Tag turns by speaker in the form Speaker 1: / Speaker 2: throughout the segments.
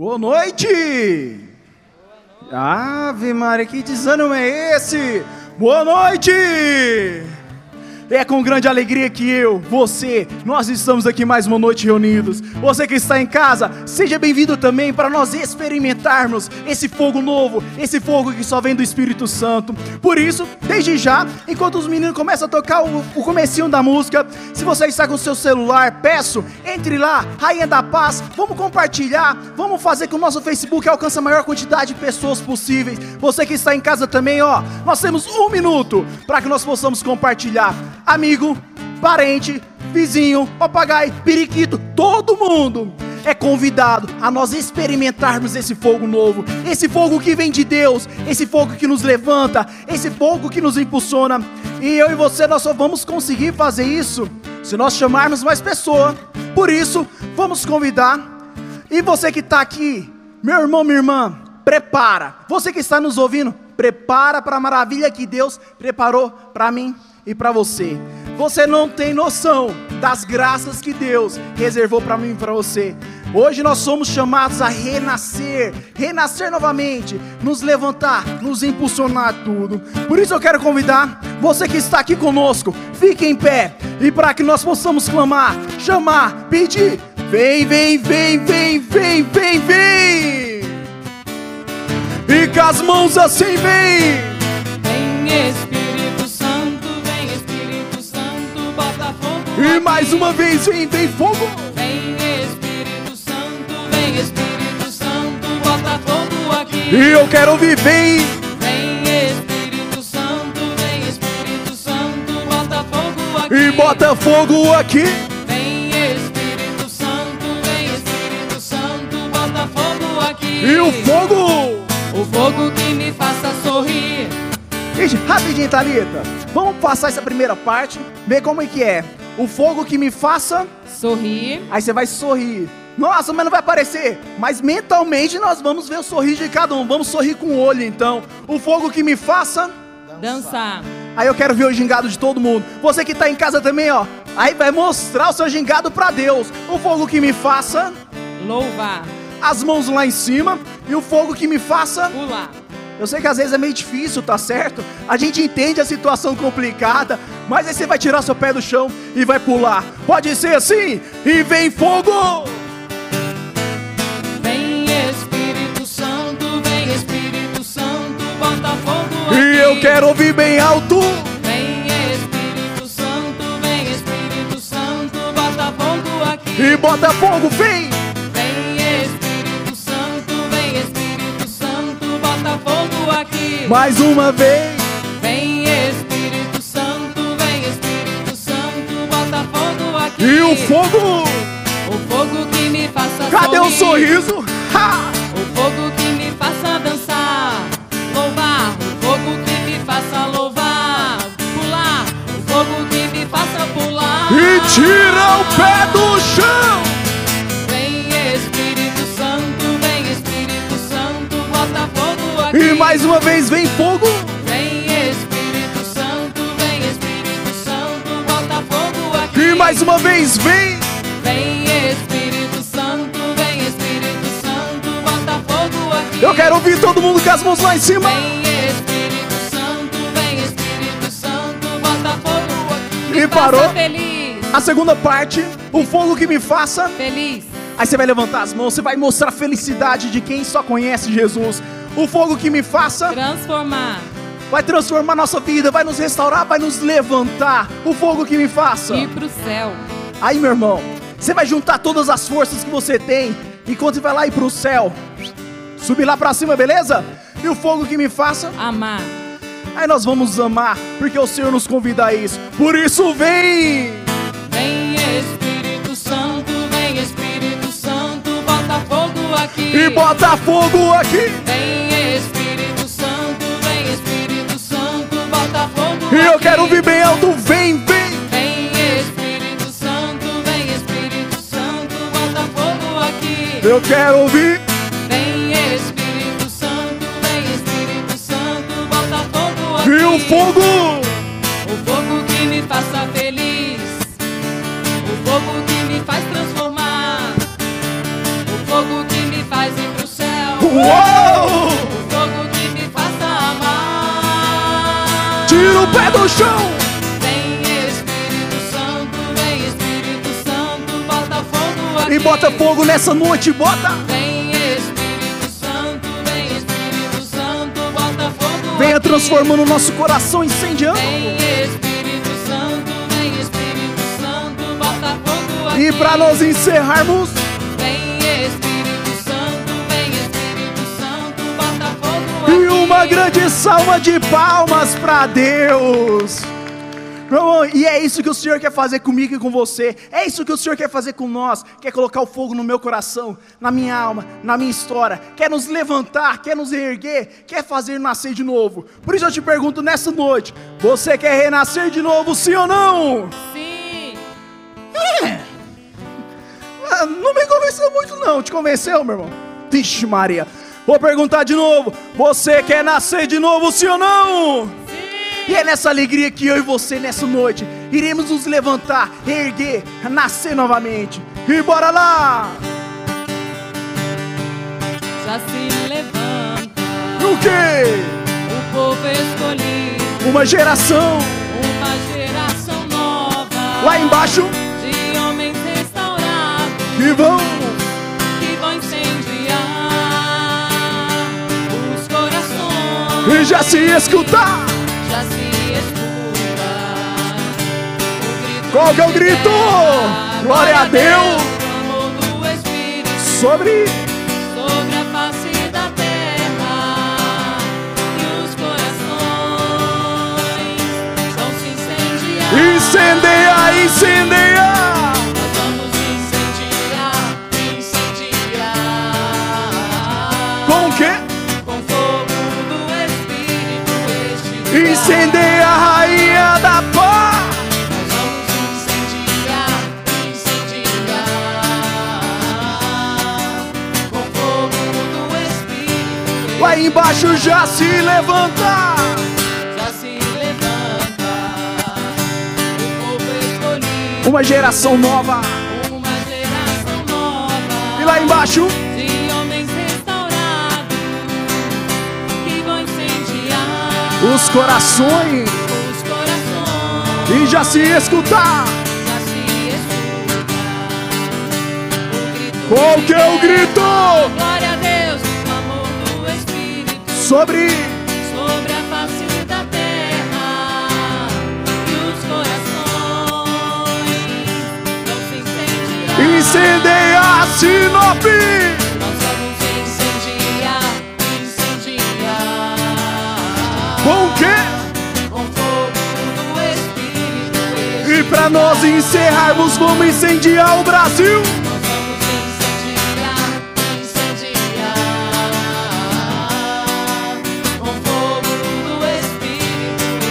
Speaker 1: Boa noite! Ave Maria, que desânimo é esse? Boa noite! É com grande alegria que eu, você, nós estamos aqui mais uma noite reunidos. Você que está em casa, seja bem-vindo também para nós experimentarmos esse fogo novo, esse fogo que só vem do Espírito Santo. Por isso, desde já, enquanto os meninos começam a tocar o, o comecinho da música, se você está com o seu celular, peço, entre lá, Rainha da Paz, vamos compartilhar, vamos fazer que o nosso Facebook alcance a maior quantidade de pessoas possíveis. Você que está em casa também, ó, nós temos um minuto para que nós possamos compartilhar amigo, parente, vizinho, papagaio, periquito, todo mundo é convidado a nós experimentarmos esse fogo novo, esse fogo que vem de Deus, esse fogo que nos levanta, esse fogo que nos impulsiona. E eu e você nós só vamos conseguir fazer isso se nós chamarmos mais pessoas. Por isso, vamos convidar. E você que está aqui, meu irmão, minha irmã, prepara. Você que está nos ouvindo, prepara para a maravilha que Deus preparou para mim e para você. Você não tem noção das graças que Deus reservou para mim e para você. Hoje nós somos chamados a renascer, renascer novamente, nos levantar, nos impulsionar tudo. Por isso eu quero convidar você que está aqui conosco, fique em pé e para que nós possamos clamar, chamar, pedir. Vem, vem, vem, vem, vem, vem, vem. E com as mãos assim, vem.
Speaker 2: Vem
Speaker 1: E mais uma vez, vem, vem fogo.
Speaker 2: Vem Espírito Santo, vem Espírito Santo, bota fogo aqui.
Speaker 1: E eu quero ouvir, vem.
Speaker 2: Vem Espírito Santo, vem Espírito Santo, bota fogo aqui.
Speaker 1: E bota fogo aqui.
Speaker 2: Vem Espírito Santo, vem Espírito Santo, bota fogo aqui.
Speaker 1: E o fogo.
Speaker 2: O fogo que me faça sorrir.
Speaker 1: Gente, rapidinho, Thalita. Vamos passar essa primeira parte, ver como é que é. O fogo que me faça,
Speaker 2: Sorrir.
Speaker 1: aí você vai sorrir. Nossa, mas não vai aparecer. Mas mentalmente nós vamos ver o sorriso de cada um. Vamos sorrir com o olho, então. O fogo que me faça,
Speaker 2: Dançar.
Speaker 1: aí eu quero ver o gingado de todo mundo. Você que está em casa também, ó. Aí vai mostrar o seu gingado para Deus. O fogo que me faça,
Speaker 2: Louvar.
Speaker 1: as mãos lá em cima. E o fogo que me faça,
Speaker 2: Pular.
Speaker 1: Eu sei que às vezes é meio difícil, tá certo? A gente entende a situação complicada, mas aí você vai tirar seu pé do chão e vai pular. Pode ser assim? E vem fogo!
Speaker 2: Vem Espírito Santo, vem Espírito Santo, bota fogo aqui.
Speaker 1: E eu quero ouvir bem alto.
Speaker 2: Vem Espírito Santo, vem Espírito Santo, bota fogo aqui.
Speaker 1: E bota fogo, vem!
Speaker 2: Vem aqui.
Speaker 1: Mais uma vez.
Speaker 2: Vem Espírito Santo, vem Espírito Santo, bota fogo aqui.
Speaker 1: E o fogo!
Speaker 2: O fogo que me faça
Speaker 1: Cadê o
Speaker 2: sorrir.
Speaker 1: sorriso? Ha!
Speaker 2: O fogo que me faça dançar, louvar. O fogo que me faça louvar, pular. O fogo que me faça pular.
Speaker 1: E tira o pé do chão! Mais uma vez vem fogo!
Speaker 2: Vem Espírito Santo, vem Espírito Santo, bota fogo aqui.
Speaker 1: E mais uma vez vem!
Speaker 2: Vem Espírito Santo, vem Espírito Santo, bota fogo aqui.
Speaker 1: Eu quero ouvir todo mundo com as mãos lá em cima!
Speaker 2: Vem Espírito Santo, vem Espírito Santo, bota fogo aqui.
Speaker 1: E
Speaker 2: Me
Speaker 1: parou.
Speaker 2: feliz,
Speaker 1: A segunda parte, o fogo que me faça.
Speaker 2: feliz.
Speaker 1: Aí você vai levantar as mãos, você vai mostrar a felicidade de quem só conhece Jesus. O fogo que me faça
Speaker 2: Transformar,
Speaker 1: vai transformar nossa vida, vai nos restaurar, vai nos levantar. O fogo que me faça.
Speaker 2: ir pro céu.
Speaker 1: Aí, meu irmão, você vai juntar todas as forças que você tem enquanto você vai lá ir pro céu. Subir lá pra cima, beleza? E o fogo que me faça.
Speaker 2: Amar,
Speaker 1: Aí nós vamos amar, porque o Senhor nos convida a isso. Por isso, vem!
Speaker 2: vem Espírito aqui.
Speaker 1: E bota fogo aqui!
Speaker 2: Vem Espírito Santo, vem Espírito Santo, bota fogo
Speaker 1: E eu
Speaker 2: aqui.
Speaker 1: quero ouvir bem alto, vem, vem!
Speaker 2: Vem Espírito Santo, vem Espírito Santo, bota fogo aqui.
Speaker 1: Eu quero ouvir!
Speaker 2: Vem Espírito Santo, vem Espírito Santo, bota fogo aqui.
Speaker 1: E o fogo!
Speaker 2: O fogo que me faça feliz.
Speaker 1: Uou!
Speaker 2: Fogo que me faça amar.
Speaker 1: Tira o pé do chão! E bota fogo nessa noite, bota!
Speaker 2: Vem Espírito Santo, vem Espírito Santo, bota fogo
Speaker 1: Venha
Speaker 2: aqui.
Speaker 1: transformando o nosso coração incendiando.
Speaker 2: Vem Espírito Santo, vem Espírito Santo, bota fogo aqui.
Speaker 1: E para nós encerrarmos, uma grande salva de palmas para Deus. Meu irmão, e é isso que o Senhor quer fazer comigo e com você. É isso que o Senhor quer fazer com nós. Quer colocar o fogo no meu coração, na minha alma, na minha história. Quer nos levantar, quer nos erguer, quer fazer nascer de novo. Por isso eu te pergunto nessa noite: você quer renascer de novo, sim ou não?
Speaker 2: Sim,
Speaker 1: Ah, Não me convenceu muito, não. Te convenceu, meu irmão? Vixe, Maria. Vou perguntar de novo: você quer nascer de novo, sim ou não? E é nessa alegria que eu e você, nessa noite, iremos nos levantar, erguer, nascer novamente. E bora lá!
Speaker 2: já se levanta.
Speaker 1: O quê?
Speaker 2: O povo escolhido,
Speaker 1: Uma geração
Speaker 2: uma geração nova.
Speaker 1: lá embaixo
Speaker 2: De homens restaurados
Speaker 1: que vão. E já se escutar.
Speaker 2: Já se escuta.
Speaker 1: Qual que é o grito? Glória a Deus. Sobre
Speaker 2: a face da terra e os corações vão se incendiar.
Speaker 1: Incendeia, incendeia. Incendeia a rainha da paz.
Speaker 2: Nós vamos incendiar, incendiar com fogo do Espírito
Speaker 1: Lá embaixo já se levanta.
Speaker 2: já se levanta o povo escolhido,
Speaker 1: Uma geração nova.
Speaker 2: uma geração nova
Speaker 1: E lá embaixo. Os corações.
Speaker 2: os corações.
Speaker 1: E já se escutar.
Speaker 2: Já se escuta o grito
Speaker 1: Qual que é o grito?
Speaker 2: Glória a Deus, o amor do Espírito
Speaker 1: Sobre.
Speaker 2: sobre a face da terra e os corações vão se incendiar.
Speaker 1: Incendeia Sinop. Pra nós encerrarmos, vamos incendiar o Brasil.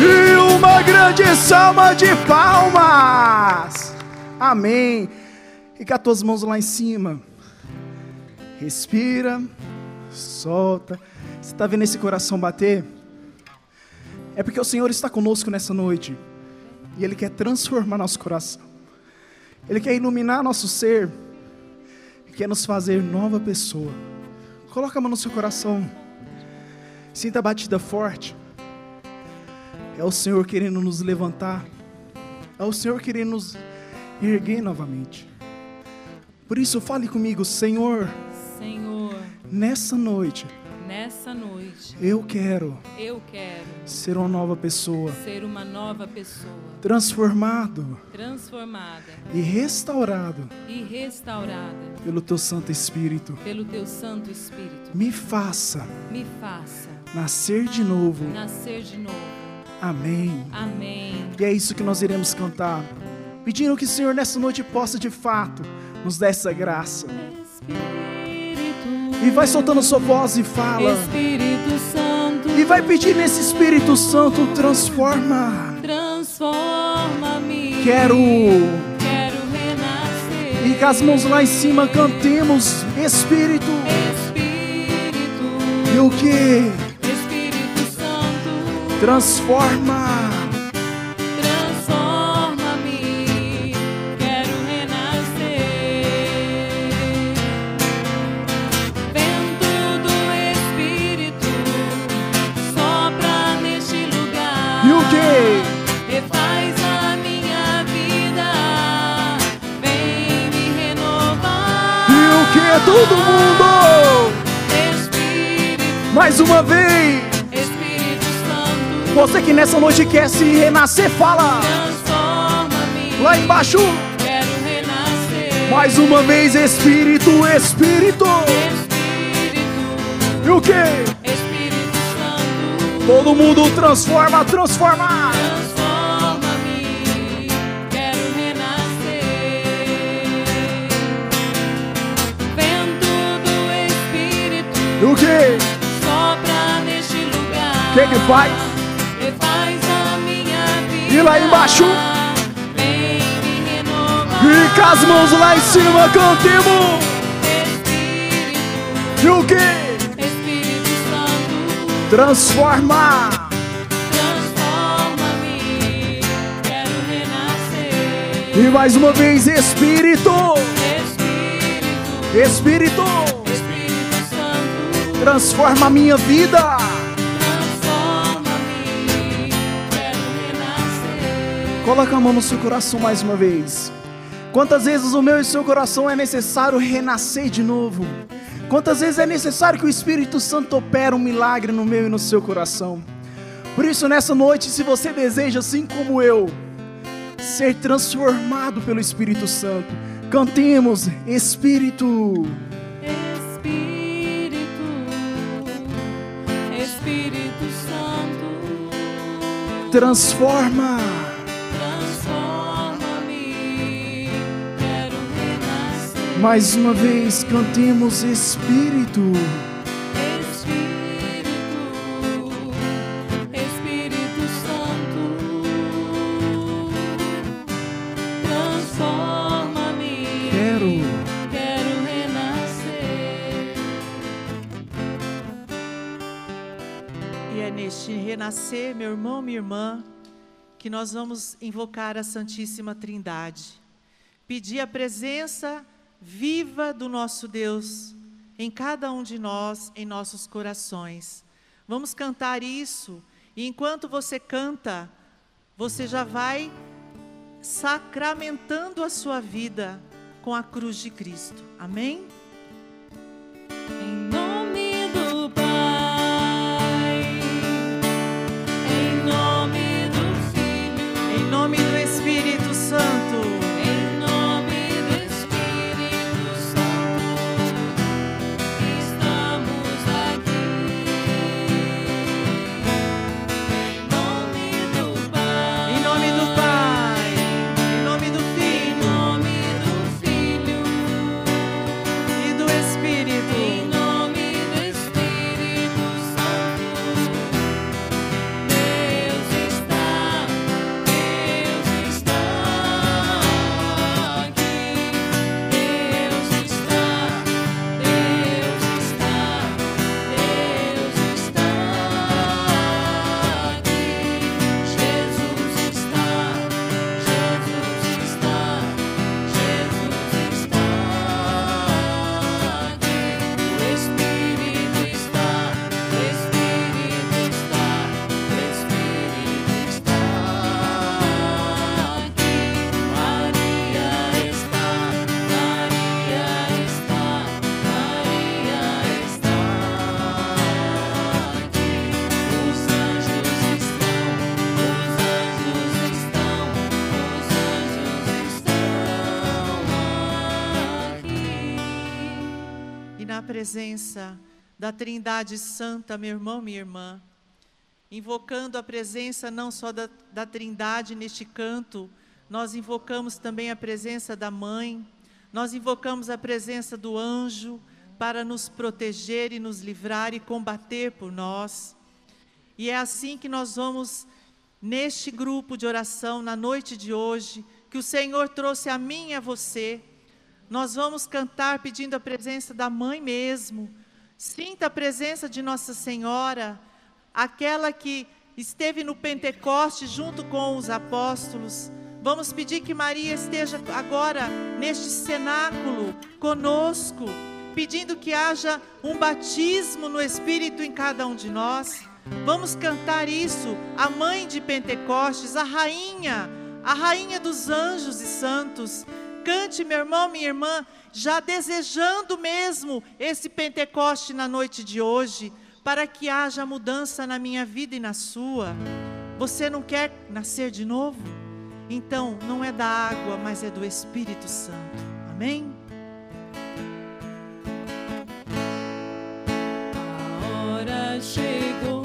Speaker 1: E uma grande salva de palmas. Amém. E com as tuas mãos lá em cima. Respira. Solta. Você está vendo esse coração bater? É porque o Senhor está conosco nessa noite. E Ele quer transformar nosso coração. Ele quer iluminar nosso ser. Quer nos fazer nova pessoa. Coloca a mão no seu coração. Sinta a batida forte. É o Senhor querendo nos levantar. É o Senhor querendo nos erguer novamente. Por isso, fale comigo, Senhor,
Speaker 2: Senhor,
Speaker 1: nessa noite
Speaker 2: nessa noite
Speaker 1: eu quero
Speaker 2: eu quero
Speaker 1: ser uma nova pessoa,
Speaker 2: ser uma nova pessoa,
Speaker 1: transformado
Speaker 2: transformada
Speaker 1: e restaurado
Speaker 2: e restaurada
Speaker 1: pelo Teu Santo Espírito.
Speaker 2: pelo Teu Santo Espírito.
Speaker 1: Me faça
Speaker 2: Me faça
Speaker 1: nascer de novo.
Speaker 2: nascer de novo.
Speaker 1: Amém.
Speaker 2: Amém.
Speaker 1: E é isso que nós iremos cantar, pedindo que o Senhor nessa noite possa de fato nos dar essa graça.
Speaker 2: Espírito,
Speaker 1: E vai soltando sua voz e fala.
Speaker 2: Espírito Santo,
Speaker 1: E vai pedir nesse Espírito Santo, transforma
Speaker 2: transforma-me.
Speaker 1: Quero.
Speaker 2: Renascer.
Speaker 1: E com as mãos lá em cima cantemos, Espírito. E o que?
Speaker 2: Espírito Santo. Transforma-me. Quero renascer. Vento do Espírito. Sopra neste lugar.
Speaker 1: E o que? Todo mundo! Mais uma vez! Você que nessa noite quer se renascer, fala! Lá embaixo!
Speaker 2: Quero renascer.
Speaker 1: Mais uma vez, Espírito, Espírito!
Speaker 2: Espírito,
Speaker 1: E o que?
Speaker 2: Espírito Santo,
Speaker 1: Todo mundo transforma, transforma! O que?
Speaker 2: sopra neste lugar.
Speaker 1: O que que faz?
Speaker 2: Refaz a minha vida.
Speaker 1: E lá embaixo?
Speaker 2: Vem me renovar.
Speaker 1: E com as mãos lá em cima, cantemos!
Speaker 2: Espírito,
Speaker 1: E o que?
Speaker 2: Espírito Santo.
Speaker 1: Transforma!
Speaker 2: Transforma-me, quero renascer.
Speaker 1: E mais uma vez, Espírito!
Speaker 2: Espírito,
Speaker 1: Espírito! Transforma a minha vida!
Speaker 2: transforma-me, quero renascer.
Speaker 1: Coloca a mão no seu coração mais uma vez. Quantas vezes o meu e o seu coração é necessário renascer de novo? Quantas vezes é necessário que o Espírito Santo opere um milagre no meu e no seu coração? Por isso, nessa noite, se você deseja, assim como eu, ser transformado pelo Espírito Santo, cantemos Espírito.
Speaker 2: Espírito,
Speaker 1: Transforma,
Speaker 2: transforma-me, quero renascer.
Speaker 1: mais uma vez, cantemos Espírito.
Speaker 2: Renascer,
Speaker 3: meu irmão, minha irmã, que nós vamos invocar a Santíssima Trindade. Pedir a presença viva do nosso Deus em cada um de nós, em nossos corações. Vamos cantar isso, e enquanto você canta, você já vai sacramentando a sua vida com a cruz de Cristo. Amém? Presença da Trindade Santa, meu irmão, minha irmã, invocando a presença não só da, da Trindade neste canto, nós invocamos também a presença da Mãe, nós invocamos a presença do anjo para nos proteger e nos livrar e combater por nós. E é assim que nós vamos, neste grupo de oração, na noite de hoje, que o Senhor trouxe a mim e a você, nós vamos cantar pedindo a presença da mãe mesmo. Sinta a presença de Nossa Senhora, aquela que esteve no Pentecoste junto com os apóstolos. Vamos pedir que Maria esteja agora neste cenáculo conosco, pedindo que haja um batismo no Espírito em cada um de nós. Vamos cantar isso, a mãe de Pentecostes, a rainha, a rainha dos anjos e santos. Cante, meu irmão, minha irmã, já desejando mesmo esse Pentecoste na noite de hoje, para que haja mudança na minha vida e na sua. Você não quer nascer de novo? Então, não é da água, mas é do Espírito Santo. Amém?
Speaker 2: A hora chegou.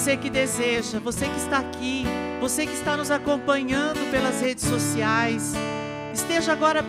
Speaker 3: Você que deseja, você que está aqui, você que está nos acompanhando pelas redes sociais, esteja agora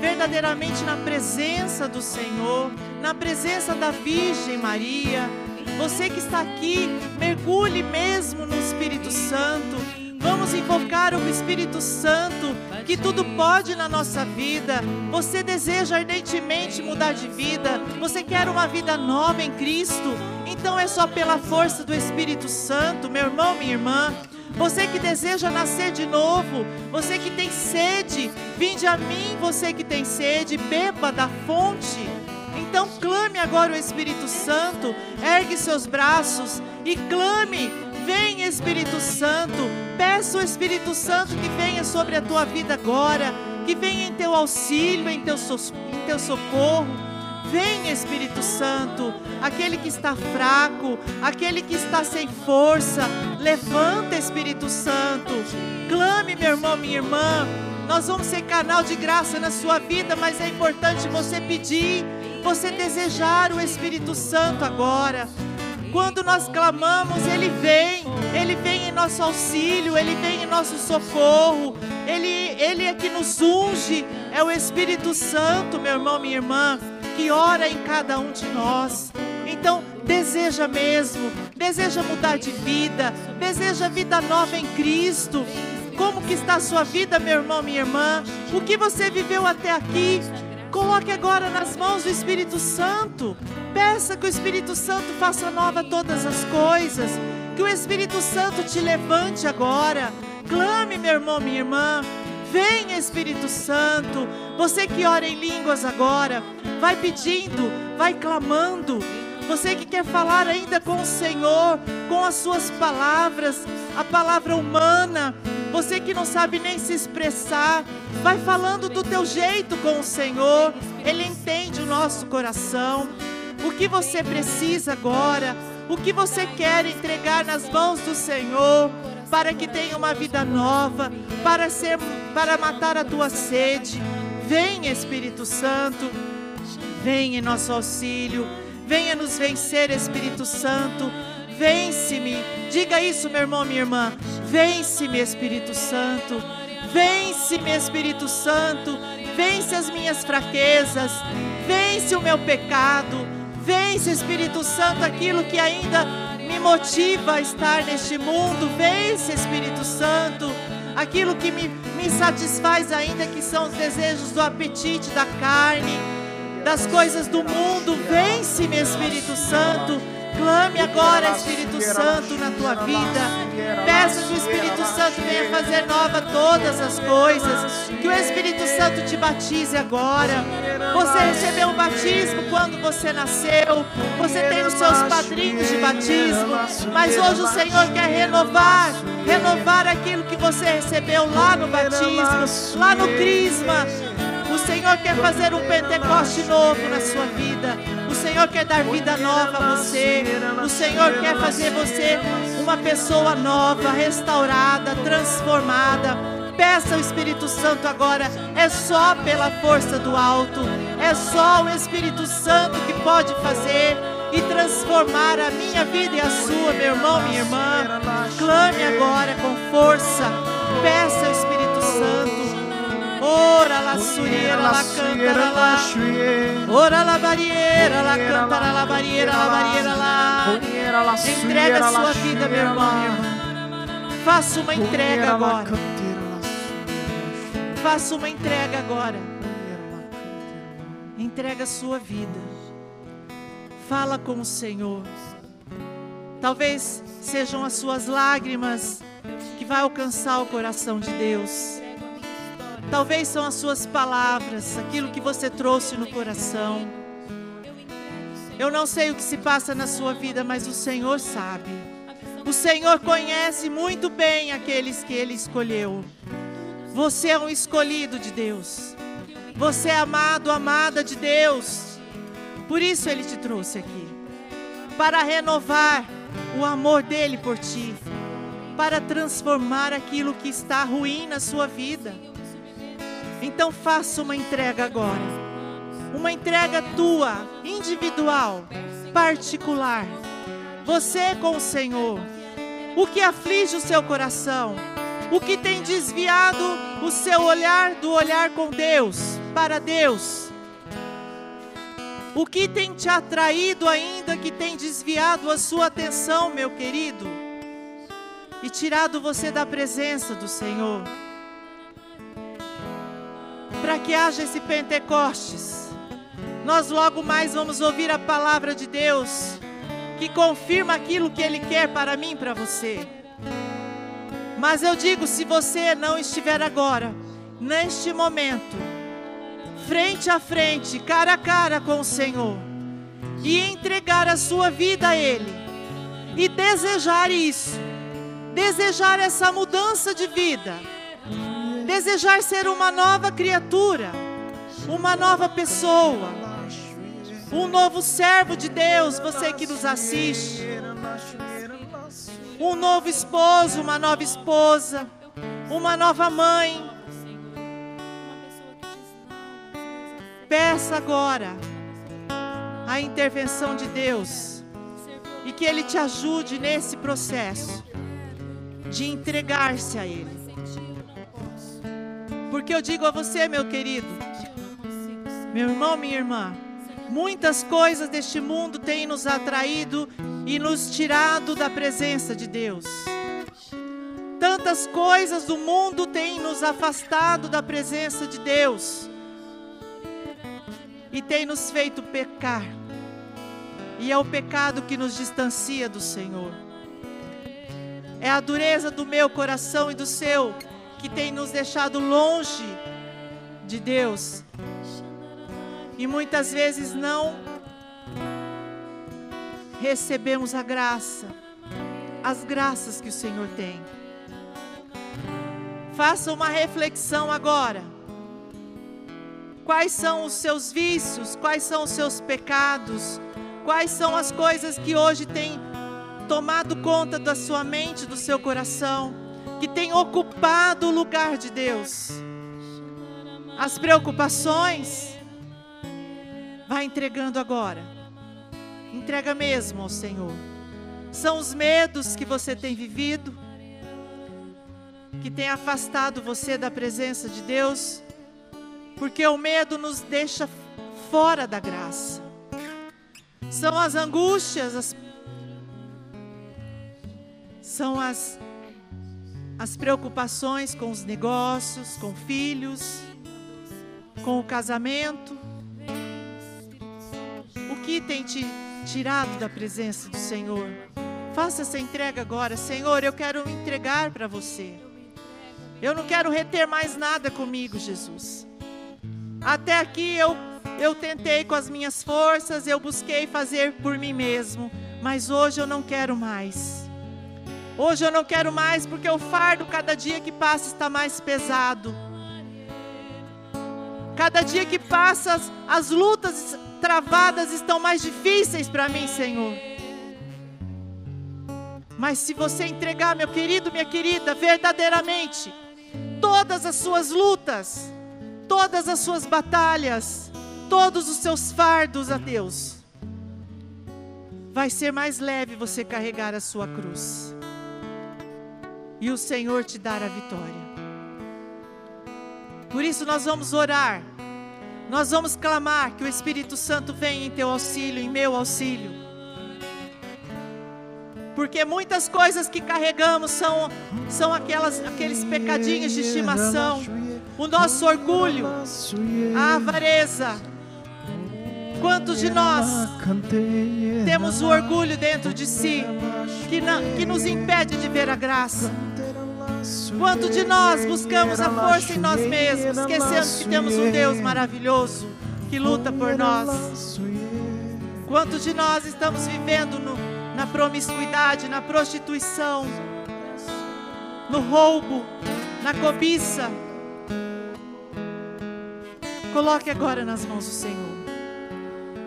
Speaker 3: verdadeiramente na presença do Senhor, na presença da Virgem Maria. Você que está aqui, mergulhe mesmo no Espírito Santo. Vamos invocar o Espírito Santo, que tudo pode na nossa vida. Você deseja ardentemente mudar de vida, você quer uma vida nova em Cristo. Então é só pela força do Espírito Santo, meu irmão, minha irmã. Você que deseja nascer de novo, você que tem sede, vinde a mim, você que tem sede, beba da fonte. Então clame agora o Espírito Santo, ergue seus braços e clame. Vem Espírito Santo, peça o Espírito Santo que venha sobre a tua vida agora, que venha em teu auxílio, em teu, so- em teu socorro. Vem Espírito Santo, aquele que está fraco, aquele que está sem força, levanta Espírito Santo. Clame, meu irmão, minha irmã. Nós vamos ser canal de graça na sua vida, mas é importante você pedir, você desejar o Espírito Santo agora. Quando nós clamamos, Ele vem, Ele vem em nosso auxílio, Ele vem em nosso socorro, Ele, Ele é que nos unge, é o Espírito Santo, meu irmão, minha irmã, que ora em cada um de nós. Então, deseja mesmo, deseja mudar de vida, deseja vida nova em Cristo. Como que está a sua vida, meu irmão, minha irmã? O que você viveu até aqui? Coloque agora nas mãos do Espírito Santo. Peça que o Espírito Santo faça nova todas as coisas. Que o Espírito Santo te levante agora. Clame, meu irmão, minha irmã. Venha, Espírito Santo. Você que ora em línguas agora, vai pedindo, vai clamando. Você que quer falar ainda com o Senhor, com as suas palavras, a palavra humana. Você que não sabe nem se expressar, vai falando do teu jeito com o Senhor. Ele entende o nosso coração. O que você precisa agora, o que você quer entregar nas mãos do Senhor, para que tenha uma vida nova, para ser para matar a tua sede. Vem, Espírito Santo. Venha em nosso auxílio. Venha nos vencer, Espírito Santo. Vence-me. Diga isso, meu irmão, minha irmã. Vence-me, Espírito Santo. Vence-me, Espírito Santo. Vence as minhas fraquezas. Vence o meu pecado. Vence, Espírito Santo, aquilo que ainda me motiva a estar neste mundo. Vence, Espírito Santo, aquilo que me, me satisfaz ainda, que são os desejos do apetite da carne, das coisas do mundo. Vence, meu Espírito Santo. Clame agora, Espírito Santo, na tua vida. Peça que o Espírito Santo venha fazer nova todas as coisas. Que o Espírito Santo te batize agora. Você recebeu um batismo quando você nasceu. Você tem os seus padrinhos de batismo. Mas hoje o Senhor quer renovar renovar aquilo que você recebeu lá no batismo, lá no crisma. O Senhor quer fazer um Pentecoste novo na sua vida. Senhor quer dar vida nova a você. O Senhor quer fazer você uma pessoa nova, restaurada, transformada. Peça o Espírito Santo agora. É só pela força do alto. É só o Espírito Santo que pode fazer e transformar a minha vida e a sua, meu irmão, minha irmã. Clame agora com força. Peça ao Espírito Santo. Ora la suriera, la cantara la Ora la barriera, la cantara la barriera, la barriera lá. Entrega a sua vida, meu irmão. Faça uma entrega agora. Faça uma entrega agora. Entrega a sua vida. Fala com o Senhor. Talvez sejam as suas lágrimas que vai alcançar o coração de Deus. Talvez são as suas palavras, aquilo que você trouxe no coração. Eu não sei o que se passa na sua vida, mas o Senhor sabe. O Senhor conhece muito bem aqueles que Ele escolheu. Você é um escolhido de Deus. Você é amado, amada de Deus. Por isso Ele te trouxe aqui para renovar o amor dele por ti, para transformar aquilo que está ruim na sua vida. Então faça uma entrega agora. Uma entrega tua, individual, particular. Você com o Senhor. O que aflige o seu coração? O que tem desviado o seu olhar do olhar com Deus, para Deus? O que tem te atraído ainda que tem desviado a sua atenção, meu querido? E tirado você da presença do Senhor? Para que haja esse Pentecostes. Nós logo mais vamos ouvir a palavra de Deus, que confirma aquilo que Ele quer para mim e para você. Mas eu digo: se você não estiver agora, neste momento, frente a frente, cara a cara com o Senhor, e entregar a sua vida a Ele, e desejar isso, desejar essa mudança de vida, desejar ser uma nova criatura, uma nova pessoa, um novo servo de Deus, você que nos assiste, um novo esposo, uma nova esposa, uma nova mãe. Peça agora a intervenção de Deus e que Ele te ajude nesse processo de entregar-se a Ele. Porque eu digo a você, meu querido, meu irmão, minha irmã, muitas coisas deste mundo têm nos atraído e nos tirado da presença de Deus. Tantas coisas do mundo têm nos afastado da presença de Deus e tem nos feito pecar. E é o pecado que nos distancia do Senhor. É a dureza do meu coração e do seu que tem nos deixado longe de Deus. E muitas vezes não recebemos a graça, as graças que o Senhor tem. Faça uma reflexão agora. Quais são os seus vícios? Quais são os seus pecados? Quais são as coisas que hoje têm tomado conta da sua mente, do seu coração? Que tem ocupado o lugar de Deus. As preocupações, vai entregando agora. Entrega mesmo ao Senhor. São os medos que você tem vivido, que tem afastado você da presença de Deus, porque o medo nos deixa fora da graça. são as angústias, as- são as, as preocupações com os negócios, com filhos, com o casamento. O que tem te tirado da presença do Senhor? Faça essa entrega agora. Senhor, eu quero me entregar para você. Eu não quero reter mais nada comigo, Jesus. Até aqui eu, eu tentei com as minhas forças, eu busquei fazer por mim mesmo, mas hoje eu não quero mais. Hoje eu não quero mais porque o fardo cada dia que passa está mais pesado. Cada dia que passa as, as lutas travadas estão mais difíceis para mim, Senhor. Mas se você entregar, meu querido, minha querida, verdadeiramente, todas as suas lutas, todas as suas batalhas, todos os seus fardos a Deus, vai ser mais leve você carregar a sua cruz. E o Senhor te dar a vitória. Por isso nós vamos orar. Nós vamos clamar que o Espírito Santo venha em teu auxílio, em meu auxílio. Porque muitas coisas que carregamos são, são aquelas, aqueles pecadinhos de estimação, o nosso orgulho, a avareza. Quantos de nós temos o orgulho dentro de si que, não, que nos impede de ver a graça? Quanto de nós buscamos a força em nós mesmos, esquecendo que temos um Deus maravilhoso que luta por nós? Quantos de nós estamos vivendo no, na promiscuidade, na prostituição, no roubo, na cobiça? Coloque agora nas mãos do Senhor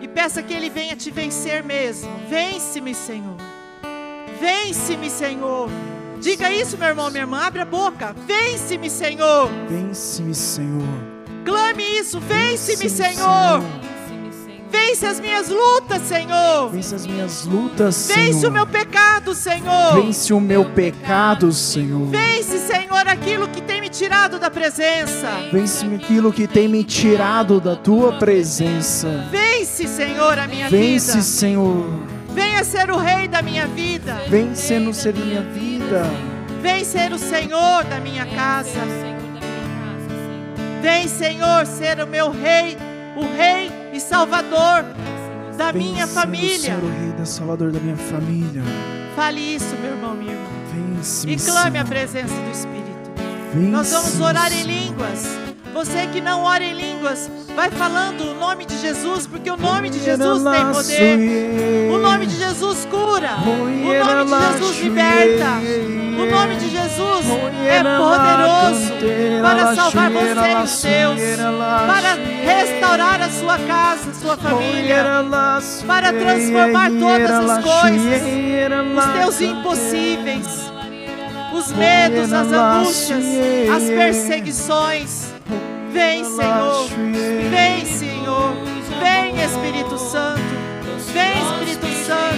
Speaker 3: e peça que Ele venha te vencer mesmo. Vence-me, Senhor. Vence-me, Senhor. Diga isso, meu irmão, minha irmã. Abre a boca. Vence-me, Senhor.
Speaker 1: Vence-me, Senhor.
Speaker 3: Clame isso. Vence-me, Senhor. Vence as minhas lutas, Senhor.
Speaker 1: Vence as minhas lutas, Senhor.
Speaker 3: Vence o meu pecado, Senhor.
Speaker 1: Vence o meu pecado, Senhor.
Speaker 3: Vence, Senhor, aquilo que tem me tirado da presença.
Speaker 1: Vence aquilo que tem me tirado da tua presença.
Speaker 3: Vence, Senhor, a minha
Speaker 1: Vence,
Speaker 3: vida.
Speaker 1: Senhor.
Speaker 3: Venha ser o rei da minha vida.
Speaker 1: Vem ser no ser da minha vida.
Speaker 3: Vem ser o Senhor da minha casa. Vem, Senhor, ser o meu rei, o rei e salvador da
Speaker 1: Vem
Speaker 3: minha
Speaker 1: ser
Speaker 3: família.
Speaker 1: O Senhor, o Rei da Salvador da minha família.
Speaker 3: Fale isso, meu irmão, minha irmã.
Speaker 1: Vence-me,
Speaker 3: E clame a presença do Espírito.
Speaker 1: Vence-me,
Speaker 3: Nós vamos orar em línguas. Você que não ora em línguas, vai falando o nome de Jesus, porque o nome de Jesus tem poder. O nome de Jesus cura. O nome de Jesus liberta. O nome de Jesus é poderoso para salvar você e os seus, para restaurar a sua casa, a sua família, para transformar todas as coisas, os teus impossíveis, os medos, as angústias, as perseguições. Vem, Senhor. Vem, Senhor. Vem, Espírito Santo. Vem, Espírito Santo.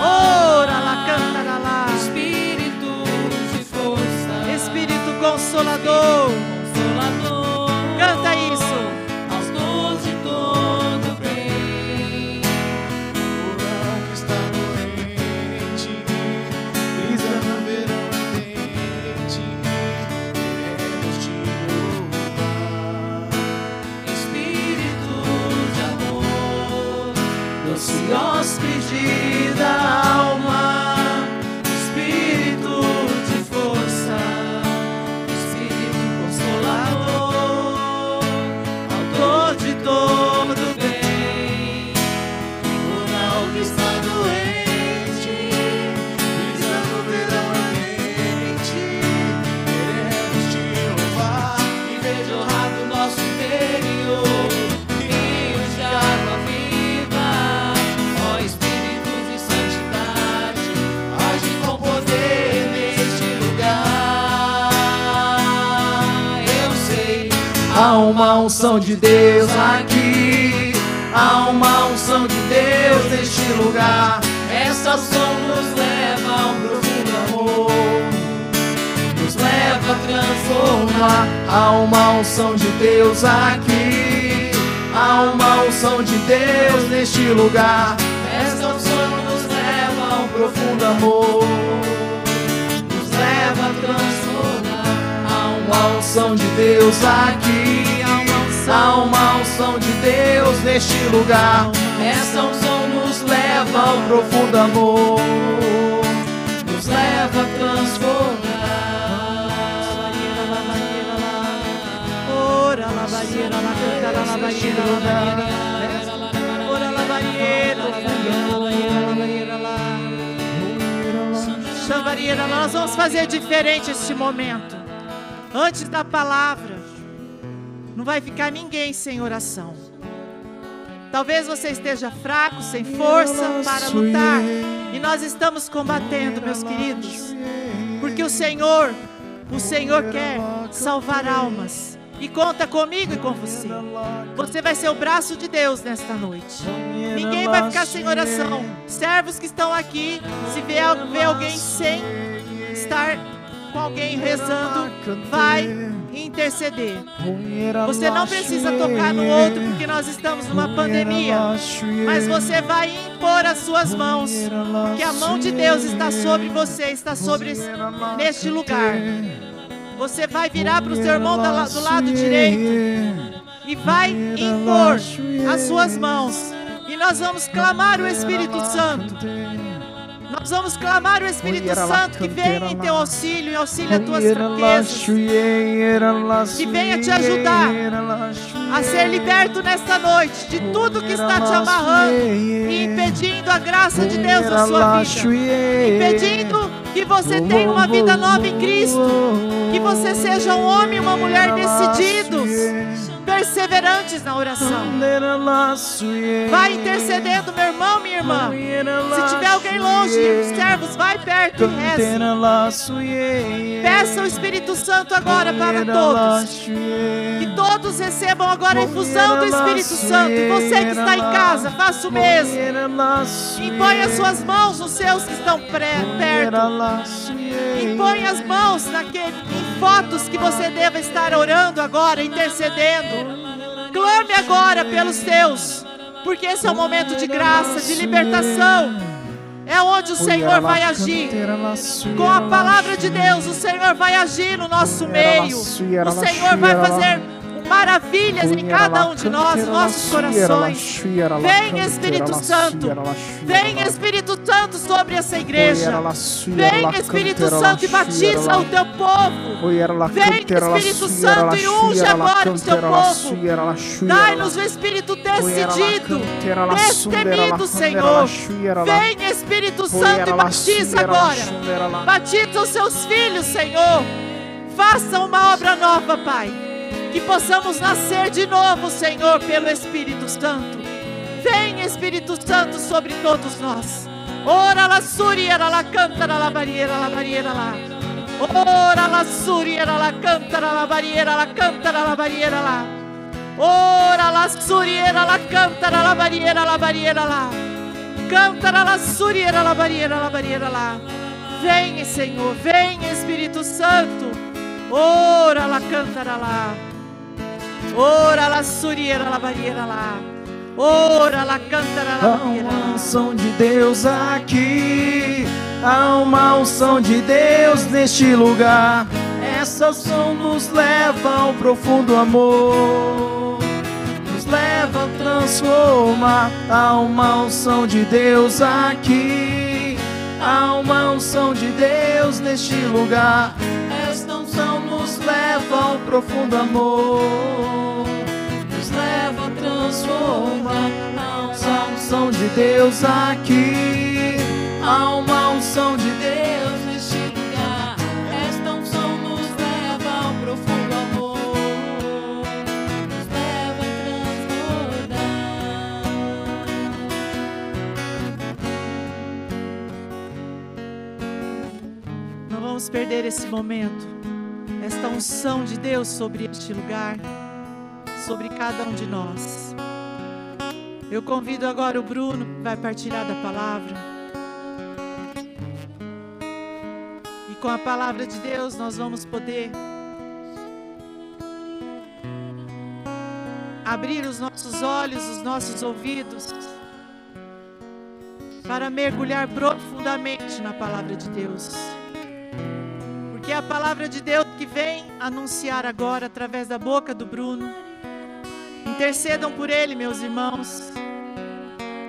Speaker 3: Ora lá, canta lá.
Speaker 2: Espírito de força,
Speaker 3: Espírito Consolador.
Speaker 2: Consolador,
Speaker 4: uma unção de Deus aqui. Há uma unção de Deus neste lugar. Essa unção nos leva a um profundo amor. Nos leva a transformar. Há uma unção de Deus aqui. Há uma unção de Deus neste lugar.
Speaker 1: profundo amor nos leva a transformar. Há uma unção de Deus aqui, há uma unção de Deus neste lugar. Essa unção nos leva ao profundo amor, nos leva a transformar.
Speaker 3: Ora la barriera, la canta la barriera, la barriera. Ora nós vamos fazer diferente este momento. Antes da palavra, não vai ficar ninguém sem oração. Talvez você esteja fraco, sem força para lutar. E nós estamos combatendo, meus queridos. Porque o Senhor, o Senhor quer salvar almas. E conta comigo e com você. Você vai ser o braço de Deus nesta noite. Ninguém vai ficar sem oração. Servos que estão aqui, se vê, vê alguém sem estar com alguém rezando, vai interceder. Você não precisa tocar no outro porque nós estamos numa pandemia, mas você vai impor as suas mãos, que a mão de Deus está sobre você, está sobre neste lugar. Você vai virar para o seu irmão do lado direito e vai impor as suas mãos. E nós vamos clamar o Espírito Santo. Nós vamos clamar o Espírito Santo que venha em teu auxílio, em auxílio às tuas fraquezas.
Speaker 1: que
Speaker 3: venha te ajudar a ser liberto nesta noite de tudo que está te amarrando e impedindo a graça de Deus na sua vida, impedindo que você tenha uma vida nova em Cristo, que você seja um homem e uma mulher decididos, perseverantes na oração. Vai intercedendo, meu irmão, minha irmã. Se tiver alguém longe, os servos, vai perto e reze. Peça o Espírito Santo agora para todos. Que todos recebam agora a infusão do Espírito Santo. E você que está em casa, faça o mesmo. Impõe as suas mãos nos seus que estão perto. Impõe as mãos naquele, em fotos que você deva estar orando agora, intercedendo. Clame agora pelos seus, porque esse é um momento de graça, de libertação. É onde o Senhor vai agir. Com a palavra de Deus, o Senhor vai agir no nosso meio. O Senhor vai fazer maravilhas em cada um de nós, nos nossos corações. Vem Espírito Santo. Vem Espírito Santo sobre essa igreja. Vem Espírito Santo e batiza o teu povo. Vem Espírito Santo e unge agora o teu povo. Dai-nos o Espírito decidido, destemido, Senhor. Vem Espírito Santo e batiza agora. Batiza os seus filhos, Senhor. Faça uma obra nova, Pai. Que possamos nascer de novo, Senhor, pelo Espírito Santo. Vem, Espírito Santo, sobre todos nós. Ora la suriera la cantara la barriera la barriera la. Ora la suriera la cantara la barriera la cantara la barriera la. Ora la suriera la cantara la barriera la barriera la. Cantara la suriera la barriera la barriera la. Vem, Senhor, vem, Espírito Santo. Ora la cantara la. Ora la suriera la barriera la. Ora la cantara la
Speaker 1: Há
Speaker 3: barriera
Speaker 1: uma
Speaker 3: la.
Speaker 1: unção de Deus aqui, há uma unção de Deus neste lugar. Essa unção nos leva ao profundo amor, nos leva a transformar. Há uma unção de Deus aqui, há uma unção de Deus neste lugar. Esta unção nos leva ao profundo amor nos leva a transformar. Há uma unção de Deus aqui, há uma unção de Deus
Speaker 3: vamos perder esse momento, esta unção de Deus sobre este lugar, sobre cada um de nós. Eu convido agora o Bruno, que vai partilhar da palavra. E com a palavra de Deus nós vamos poder abrir os nossos olhos, os nossos ouvidos para mergulhar profundamente na palavra de Deus. Porque é a palavra de Deus que vem anunciar agora através da boca do Bruno. Intercedam por ele, meus irmãos.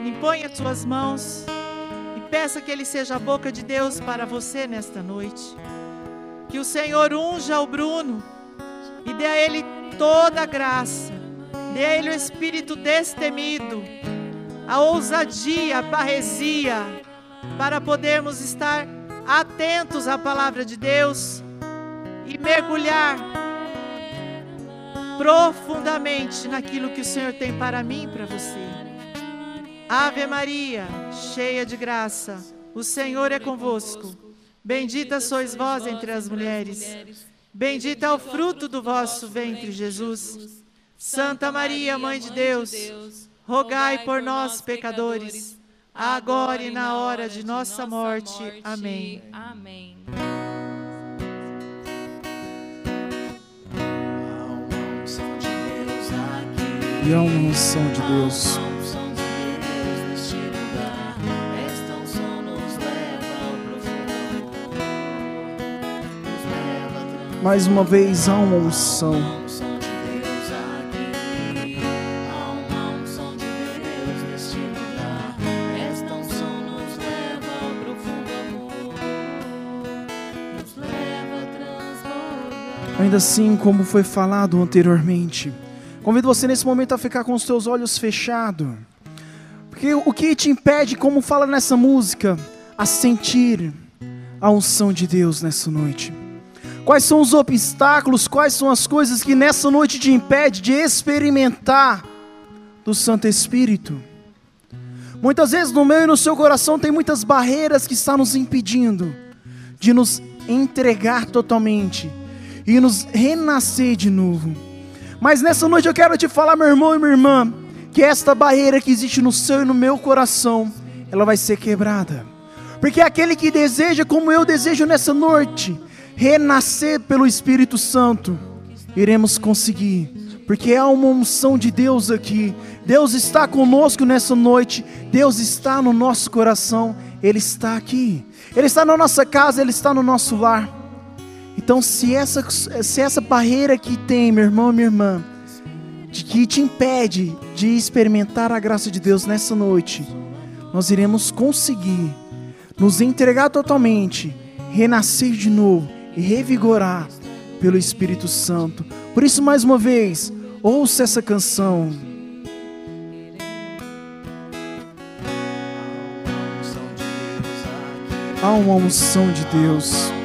Speaker 3: Impõe as suas mãos e peça que ele seja a boca de Deus para você nesta noite. Que o Senhor unja o Bruno e dê a ele toda a graça, dê a ele o espírito destemido, a ousadia, a parresia, para podermos estar atentos à palavra de Deus e mergulhar profundamente naquilo que o Senhor tem para mim e para você. Ave Maria, cheia de graça, o Senhor é convosco. Bendita sois vós entre as mulheres. Bendito é o fruto do vosso ventre, Jesus. Santa Maria, Mãe de Deus, rogai por nós, pecadores, agora e na hora de nossa morte. Amém.
Speaker 2: Amém.
Speaker 1: E há uma unção de Deus. Mais uma vez há uma unção. Ainda assim, como foi falado anteriormente, convido você nesse momento a ficar com os seus olhos fechados. Porque o que te impede, como fala nessa música, a sentir a unção de Deus nessa noite? Quais são os obstáculos, quais são as coisas que nessa noite te impede de experimentar do Santo Espírito? Muitas vezes no meu e no seu coração tem muitas barreiras que estão nos impedindo de nos entregar totalmente e nos renascer de novo. Mas nessa noite eu quero te falar, meu irmão e minha irmã, que esta barreira que existe no seu e no meu coração, ela vai ser quebrada. Porque aquele que deseja, como eu desejo nessa noite, renascer pelo Espírito Santo, iremos conseguir. Porque há uma unção de Deus aqui. Deus está conosco nessa noite. Deus está no nosso coração. Ele está aqui. Ele está na nossa casa, Ele está no nosso lar. Então, se essa, se essa barreira que tem, meu irmão, minha irmã, de que te impede de experimentar a graça de Deus nessa noite, nós iremos conseguir nos entregar totalmente, renascer de novo e revigorar pelo Espírito Santo. Por isso, mais uma vez, ouça essa canção. Há uma unção de Deus.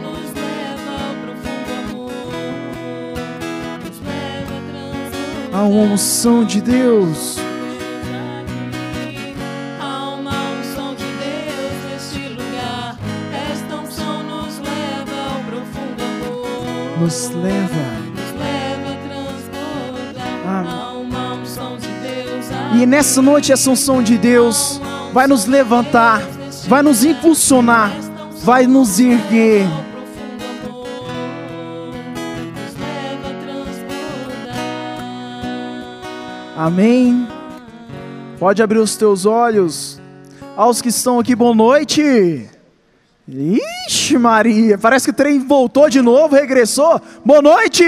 Speaker 2: Nos leva a transformar.
Speaker 1: há uma unção de Deus.
Speaker 2: Há uma unção de Deus neste lugar. Esta unção nos leva ao profundo amor,
Speaker 1: Nos leva.
Speaker 2: nos leva a transbordar. Há uma unção de Deus.
Speaker 1: E nessa noite essa unção de Deus vai nos levantar, vai nos impulsionar, vai nos erguer. Amém. Pode abrir os teus olhos. Aos que estão aqui, boa noite. Ixi, Maria, parece que o trem voltou de novo, regressou. Boa noite.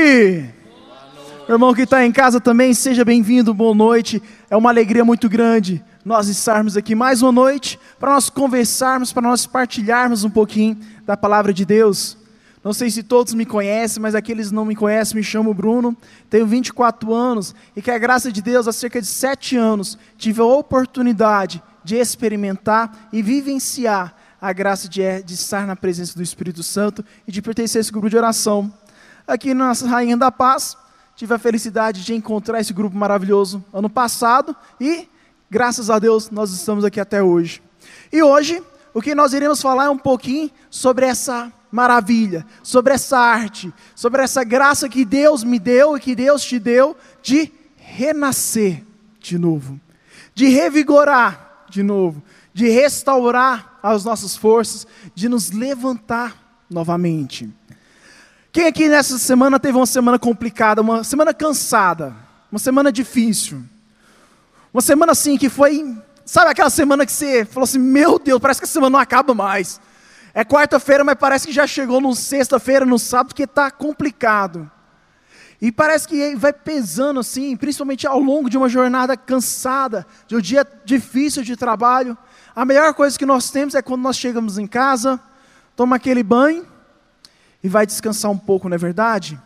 Speaker 1: Meu irmão que está em casa também, seja bem-vindo, boa noite. É uma alegria muito grande nós estarmos aqui mais uma noite para nós conversarmos, para nós partilharmos um pouquinho da palavra de Deus. Não sei se todos me conhecem, mas aqueles que não me conhecem, me chamo Bruno, tenho 24 anos e que a graça de Deus, há cerca de 7 anos, tive a oportunidade de experimentar e vivenciar a graça de, de estar na presença do Espírito Santo e de pertencer a esse grupo de oração. Aqui na nossa Rainha da Paz, tive a felicidade de encontrar esse grupo maravilhoso ano passado e, graças a Deus, nós estamos aqui até hoje. E hoje, o que nós iremos falar é um pouquinho sobre essa maravilha, sobre essa arte, sobre essa graça que Deus me deu e que Deus te deu de renascer de novo, de revigorar de novo, de restaurar as nossas forças, de nos levantar novamente. Quem aqui nessa semana teve uma semana complicada, uma semana cansada, uma semana difícil? Uma semana assim que foi, sabe aquela semana que você falou assim: Meu Deus, parece que a semana não acaba mais. É quarta-feira, mas parece que já chegou no sexta-feira, no sábado, que está complicado. E parece que vai pesando assim, principalmente ao longo de uma jornada cansada, de um dia difícil de trabalho. A melhor coisa que nós temos é quando nós chegamos em casa, toma aquele banho e vai descansar um pouco, não é verdade?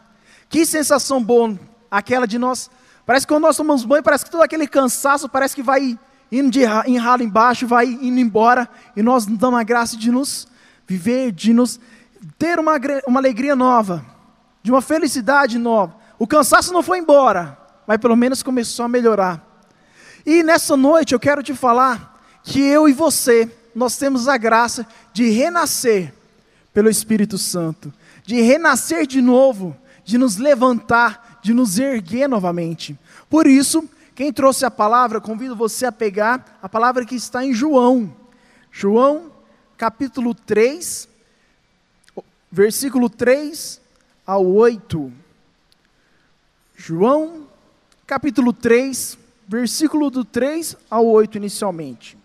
Speaker 1: Que sensação boa aquela de nós. Parece que quando nós tomamos banho, parece que todo aquele cansaço parece que vai indo de ralo embaixo, vai indo embora, e nós damos a graça de nos viver, de nos ter uma, uma alegria nova, de uma felicidade nova. O cansaço não foi embora, mas pelo menos começou a melhorar. E nessa noite eu quero te falar que eu e você, nós temos a graça de renascer pelo Espírito Santo, de renascer de novo, de nos levantar, de nos erguer novamente. Por isso, quem trouxe a palavra, convido você a pegar a palavra que está em João. João, capítulo 3, versículo 3 ao 8. João, capítulo 3, versículo do 3 ao 8 inicialmente.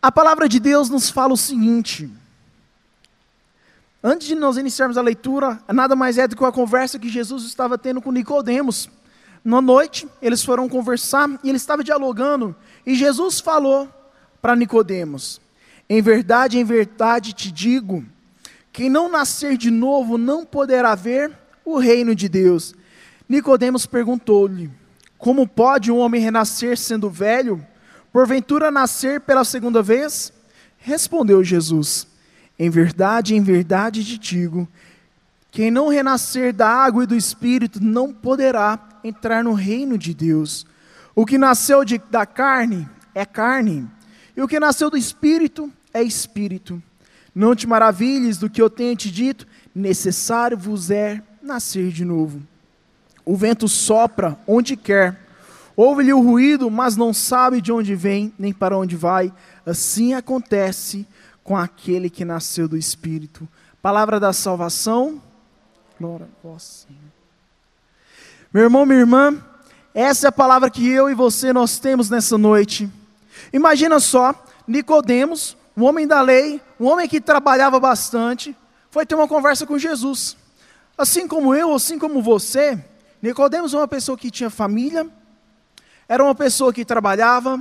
Speaker 1: A palavra de Deus nos fala o seguinte: Antes de nós iniciarmos a leitura, nada mais é do que uma conversa que Jesus estava tendo com Nicodemos. Na noite, eles foram conversar e ele estava dialogando, e Jesus falou para Nicodemos: Em verdade, em verdade te digo, quem não nascer de novo não poderá ver o reino de Deus. Nicodemos perguntou-lhe: Como pode um homem renascer sendo velho? Porventura nascer pela segunda vez? Respondeu Jesus: Em verdade, em verdade te digo, quem não renascer da água e do espírito não poderá entrar no reino de Deus. O que nasceu de, da carne é carne, e o que nasceu do espírito é espírito. Não te maravilhes do que eu tenho te dito, necessário vos é nascer de novo. O vento sopra onde quer, ouve-lhe o ruído, mas não sabe de onde vem nem para onde vai. Assim acontece com aquele que nasceu do Espírito. Palavra da salvação. Glória a vós, Senhor. Meu irmão, minha irmã, essa é a palavra que eu e você nós temos nessa noite. Imagina só, Nicodemos, um homem da lei, um homem que trabalhava bastante, foi ter uma conversa com Jesus. Assim como eu, assim como você, Nicodemos é uma pessoa que tinha família, era uma pessoa que trabalhava,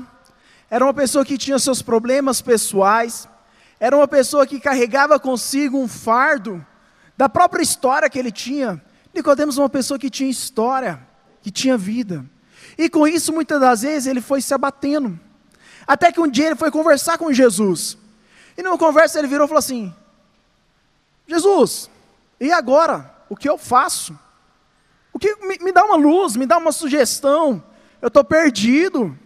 Speaker 1: era uma pessoa que tinha seus problemas pessoais, era uma pessoa que carregava consigo um fardo da própria história que ele tinha. Nicodemos é uma pessoa que tinha história, que tinha vida. E com isso, muitas das vezes, ele foi se abatendo. Até que um dia ele foi conversar com Jesus. E numa conversa ele virou e falou assim: Jesus, e agora? O que eu faço? O que me, me dá uma luz, me dá uma sugestão. Eu estou perdido.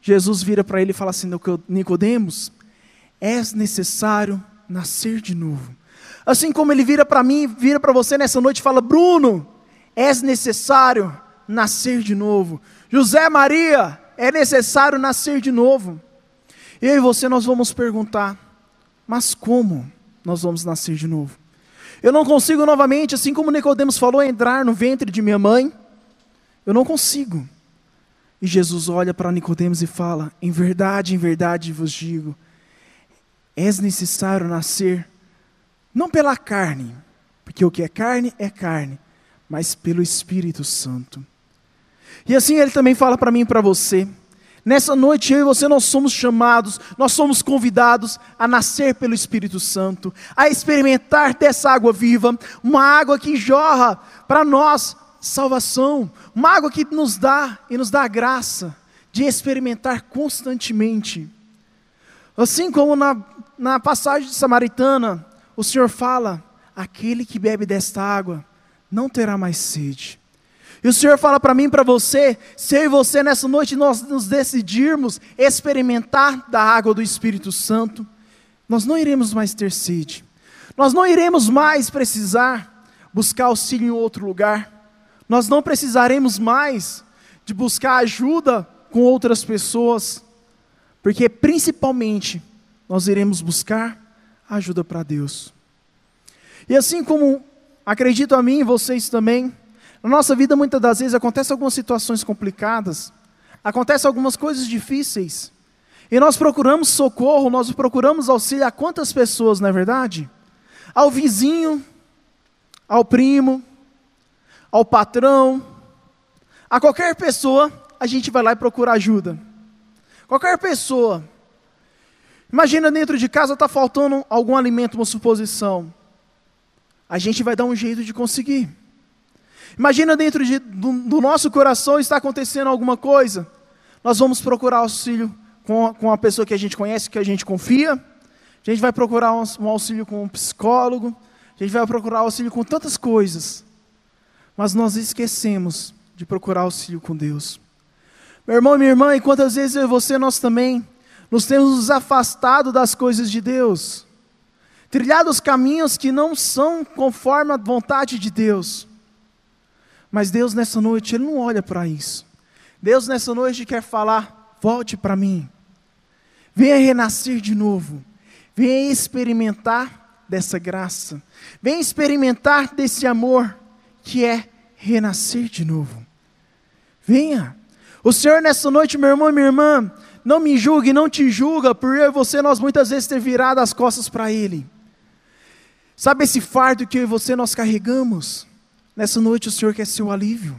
Speaker 1: Jesus vira para ele e fala assim: Nicodemos, é necessário nascer de novo. Assim como ele vira para mim, vira para você nessa noite e fala: Bruno, é necessário nascer de novo. José Maria, é necessário nascer de novo. Eu e você nós vamos perguntar: mas como nós vamos nascer de novo? Eu não consigo novamente, assim como Nicodemos falou, entrar no ventre de minha mãe. Eu não consigo. E Jesus olha para Nicodemos e fala: Em verdade, em verdade vos digo, é necessário nascer não pela carne, porque o que é carne é carne, mas pelo Espírito Santo. E assim ele também fala para mim e para você. Nessa noite eu e você nós somos chamados, nós somos convidados a nascer pelo Espírito Santo, a experimentar dessa água viva, uma água que jorra para nós salvação, uma água que nos dá e nos dá a graça de experimentar constantemente. Assim como na, na passagem de Samaritana, o Senhor fala: aquele que bebe desta água não terá mais sede. E o Senhor fala para mim para você, se eu e você nessa noite nós nos decidirmos experimentar da água do Espírito Santo, nós não iremos mais ter sede. Nós não iremos mais precisar buscar auxílio em outro lugar. Nós não precisaremos mais de buscar ajuda com outras pessoas, porque principalmente nós iremos buscar ajuda para Deus. E assim como acredito a mim, vocês também, Na nossa vida, muitas das vezes, acontecem algumas situações complicadas, acontecem algumas coisas difíceis, e nós procuramos socorro, nós procuramos auxílio a quantas pessoas, não é verdade? Ao vizinho, ao primo, ao patrão, a qualquer pessoa, a gente vai lá e procura ajuda. Qualquer pessoa. Imagina dentro de casa está faltando algum alimento, uma suposição. A gente vai dar um jeito de conseguir. Imagina dentro de, do, do, nosso coração está acontecendo alguma coisa. Nós vamos procurar auxílio com, com a pessoa que a gente conhece, que a gente confia. A gente vai procurar um, um auxílio com um psicólogo. A gente vai procurar auxílio com tantas coisas. Mas nós esquecemos de procurar auxílio com Deus. Meu irmão e minha irmã, e quantas vezes eu e você, nós também, nos temos nos afastado das coisas de Deus, trilhado os caminhos que não são conforme a vontade de Deus. Mas Deus nessa noite, Ele não olha para isso. Deus nessa noite quer falar: volte para mim, venha renascer de novo, venha experimentar dessa graça, venha experimentar desse amor que é renascer de novo. Venha. O Senhor, nessa noite, meu irmão e minha irmã, não me julgue, não te julga, por eu e você, nós muitas vezes ter virado as costas para Ele. Sabe esse fardo que eu e você nós carregamos? Nessa noite o Senhor quer seu alívio.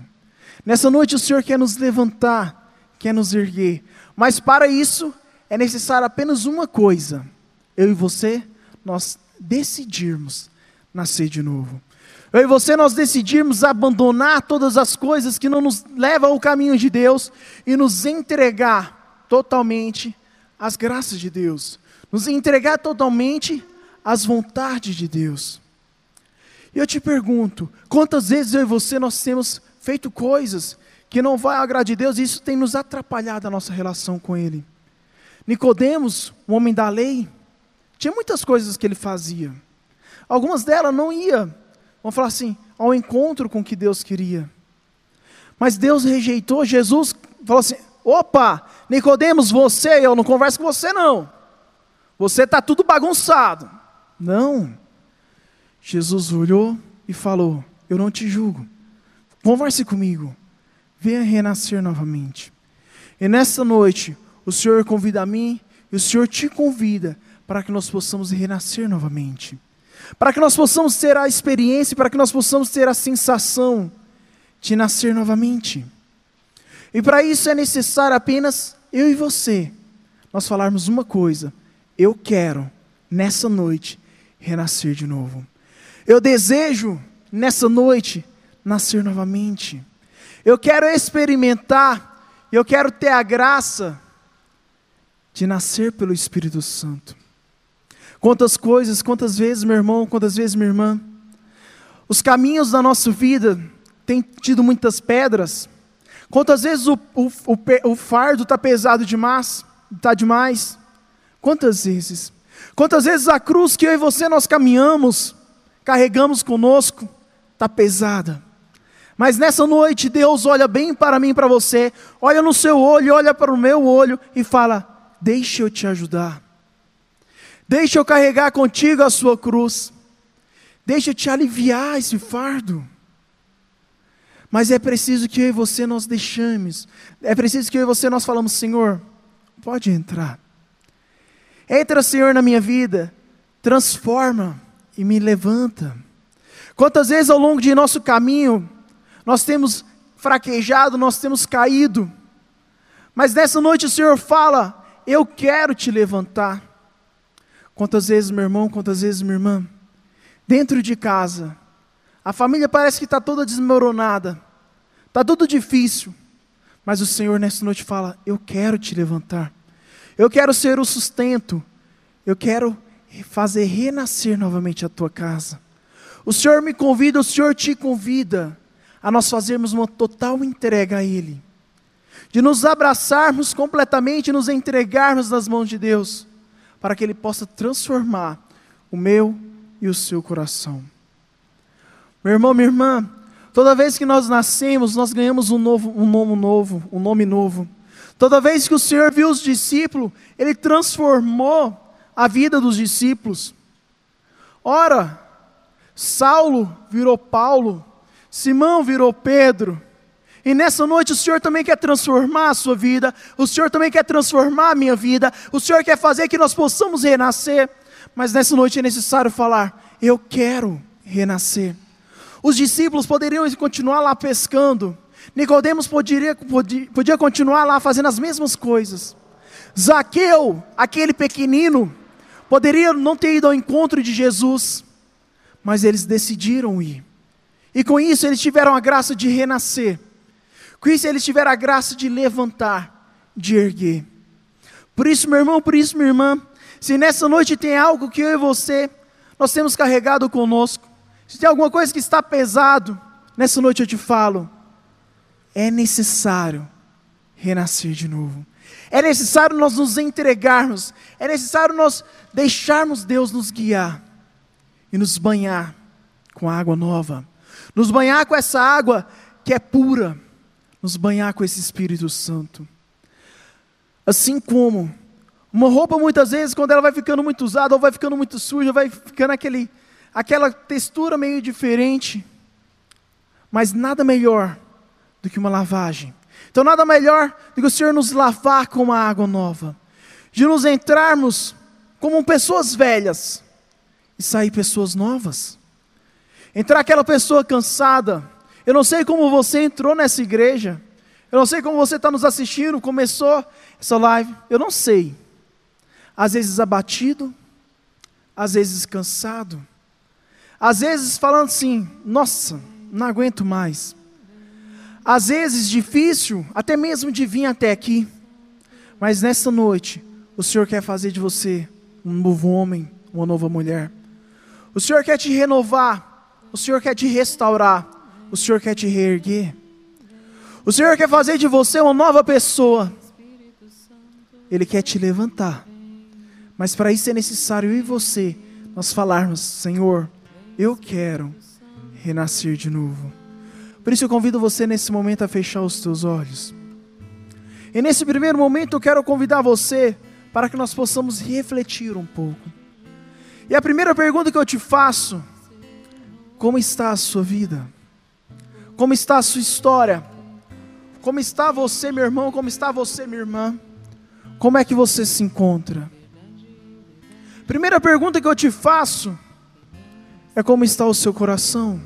Speaker 1: Nessa noite o Senhor quer nos levantar, quer nos erguer. Mas para isso é necessário apenas uma coisa: eu e você, nós decidirmos nascer de novo. Eu e você, nós decidimos abandonar todas as coisas que não nos levam ao caminho de Deus e nos entregar totalmente às graças de Deus, nos entregar totalmente às vontades de Deus. E eu te pergunto, quantas vezes eu e você nós temos feito coisas que não vai agradar a Deus e isso tem nos atrapalhado a nossa relação com Ele. Nicodemos, o homem da lei, tinha muitas coisas que ele fazia. Algumas delas não ia Vamos falar assim, ao encontro com o que Deus queria. Mas Deus rejeitou, Jesus falou assim: opa, Nicodemos, você, eu não converso com você não. Você está tudo bagunçado. Não. Jesus olhou e falou: Eu não te julgo. Converse comigo. Venha renascer novamente. E nessa noite, o Senhor convida a mim e o Senhor te convida para que nós possamos renascer novamente para que nós possamos ter a experiência, para que nós possamos ter a sensação de nascer novamente. E para isso é necessário apenas eu e você, nós falarmos uma coisa: eu quero, nessa noite, renascer de novo. Eu desejo, nessa noite, nascer novamente. Eu quero experimentar, eu quero ter a graça de nascer pelo Espírito Santo. Quantas coisas, quantas vezes, meu irmão, quantas vezes, minha irmã, os caminhos da nossa vida têm tido muitas pedras. Quantas vezes o, o, o, o fardo está pesado demais, está demais? Quantas vezes? Quantas vezes a cruz que eu e você nós caminhamos, carregamos conosco, está pesada. Mas nessa noite Deus olha bem para mim e para você, olha no seu olho, olha para o meu olho e fala: Deixa eu te ajudar. Deixa eu carregar contigo a sua cruz. Deixa eu te aliviar esse fardo. Mas é preciso que eu e você nós deixamos. É preciso que eu e você nós falamos, Senhor, pode entrar. Entra, Senhor, na minha vida. Transforma e me levanta. Quantas vezes ao longo de nosso caminho nós temos fraquejado, nós temos caído. Mas nessa noite o Senhor fala: Eu quero te levantar. Quantas vezes, meu irmão, quantas vezes, minha irmã, dentro de casa, a família parece que está toda desmoronada, está tudo difícil, mas o Senhor nessa noite fala: Eu quero te levantar, eu quero ser o sustento, eu quero fazer renascer novamente a tua casa. O Senhor me convida, o Senhor te convida a nós fazermos uma total entrega a Ele, de nos abraçarmos completamente, nos entregarmos nas mãos de Deus para que Ele possa transformar o meu e o seu coração. Meu irmão, minha irmã, toda vez que nós nascemos, nós ganhamos um, novo, um nome novo, um nome novo. Toda vez que o Senhor viu os discípulos, Ele transformou a vida dos discípulos. Ora, Saulo virou Paulo, Simão virou Pedro. E nessa noite o Senhor também quer transformar a sua vida, o Senhor também quer transformar a minha vida, o Senhor quer fazer que nós possamos renascer. Mas nessa noite é necessário falar: eu quero renascer. Os discípulos poderiam continuar lá pescando, Nicodemos poderia, podia, podia continuar lá fazendo as mesmas coisas. Zaqueu, aquele pequenino, poderia não ter ido ao encontro de Jesus, mas eles decidiram ir. E com isso eles tiveram a graça de renascer. Com isso eles tiveram a graça de levantar, de erguer. Por isso, meu irmão, por isso, minha irmã, se nessa noite tem algo que eu e você, nós temos carregado conosco, se tem alguma coisa que está pesado, nessa noite eu te falo, é necessário renascer de novo. É necessário nós nos entregarmos, é necessário nós deixarmos Deus nos guiar e nos banhar com água nova, nos banhar com essa água que é pura, nos banhar com esse Espírito Santo. Assim como uma roupa muitas vezes, quando ela vai ficando muito usada, ou vai ficando muito suja, vai ficando aquele, aquela textura meio diferente. Mas nada melhor do que uma lavagem. Então nada melhor do que o Senhor nos lavar com uma água nova. De nos entrarmos como pessoas velhas e sair pessoas novas. Entrar aquela pessoa cansada, eu não sei como você entrou nessa igreja. Eu não sei como você está nos assistindo, começou essa live. Eu não sei. Às vezes abatido, às vezes cansado, às vezes falando assim: nossa, não aguento mais. Às vezes difícil, até mesmo de vir até aqui. Mas nessa noite, o Senhor quer fazer de você um novo homem, uma nova mulher. O Senhor quer te renovar, o Senhor quer te restaurar. O Senhor quer te reerguer. O Senhor quer fazer de você uma nova pessoa. Ele quer te levantar. Mas para isso é necessário eu e você nós falarmos: Senhor, eu quero renascer de novo. Por isso eu convido você nesse momento a fechar os teus olhos. E nesse primeiro momento eu quero convidar você para que nós possamos refletir um pouco. E a primeira pergunta que eu te faço: como está a sua vida? Como está a sua história? Como está você, meu irmão? Como está você, minha irmã? Como é que você se encontra? Primeira pergunta que eu te faço é como está o seu coração?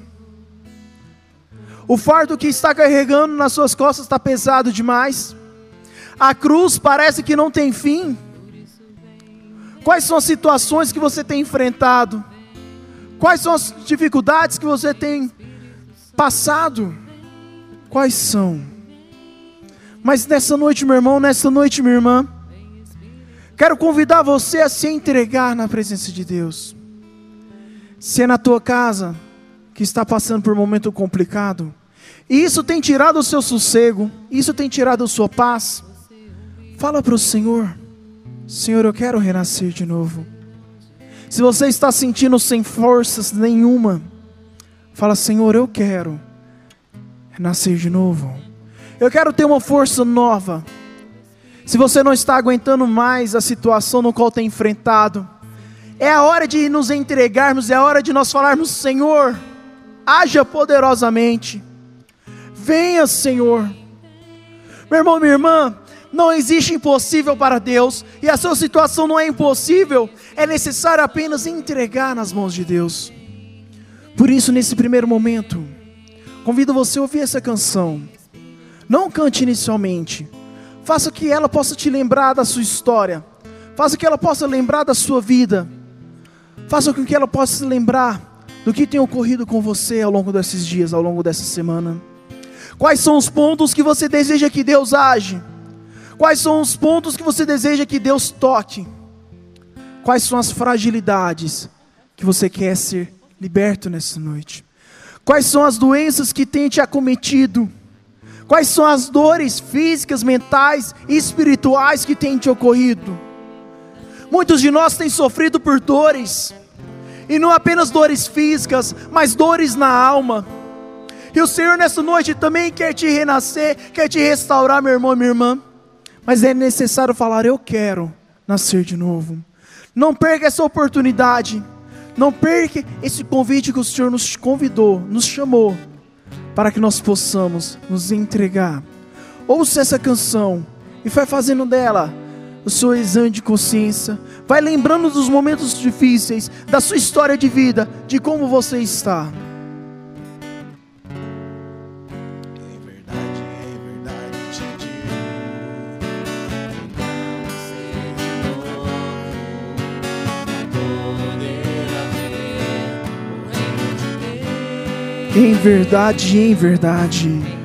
Speaker 1: O fardo que está carregando nas suas costas está pesado demais? A cruz parece que não tem fim? Quais são as situações que você tem enfrentado? Quais são as dificuldades que você tem passado, quais são? Mas nessa noite, meu irmão, nessa noite, minha irmã, quero convidar você a se entregar na presença de Deus. Se é na tua casa que está passando por um momento complicado, e isso tem tirado o seu sossego, isso tem tirado a sua paz, fala para o Senhor: Senhor, eu quero renascer de novo. Se você está sentindo sem forças nenhuma, Fala, Senhor, eu quero nascer de novo. Eu quero ter uma força nova. Se você não está aguentando mais a situação no qual tem enfrentado, é a hora de nos entregarmos, é a hora de nós falarmos: Senhor, haja poderosamente. Venha, Senhor. Meu irmão, minha irmã, não existe impossível para Deus, e a sua situação não é impossível, é necessário apenas entregar nas mãos de Deus. Por isso, nesse primeiro momento, convido você a ouvir essa canção. Não cante inicialmente. Faça que ela possa te lembrar da sua história. Faça que ela possa lembrar da sua vida. Faça com que ela possa se lembrar do que tem ocorrido com você ao longo desses dias, ao longo dessa semana. Quais são os pontos que você deseja que Deus age? Quais são os pontos que você deseja que Deus toque? Quais são as fragilidades que você quer ser liberto nessa noite. Quais são as doenças que têm te acometido? Quais são as dores físicas, mentais e espirituais que têm te ocorrido? Muitos de nós têm sofrido por dores, e não apenas dores físicas, mas dores na alma. E o Senhor nessa noite também quer te renascer, quer te restaurar, meu irmão, minha irmã. Mas é necessário falar: Eu quero nascer de novo. Não perca essa oportunidade. Não perca esse convite que o Senhor nos convidou, nos chamou, para que nós possamos nos entregar. Ouça essa canção e vai fazendo dela o seu exame de consciência. Vai lembrando dos momentos difíceis, da sua história de vida, de como você está.
Speaker 5: Em verdade, em verdade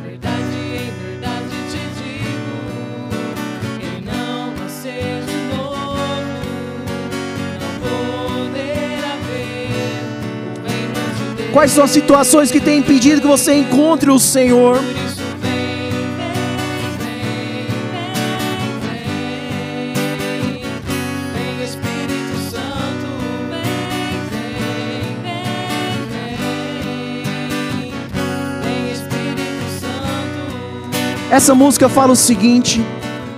Speaker 1: Quais são as situações que têm impedido que você encontre o Senhor? Essa música fala o seguinte: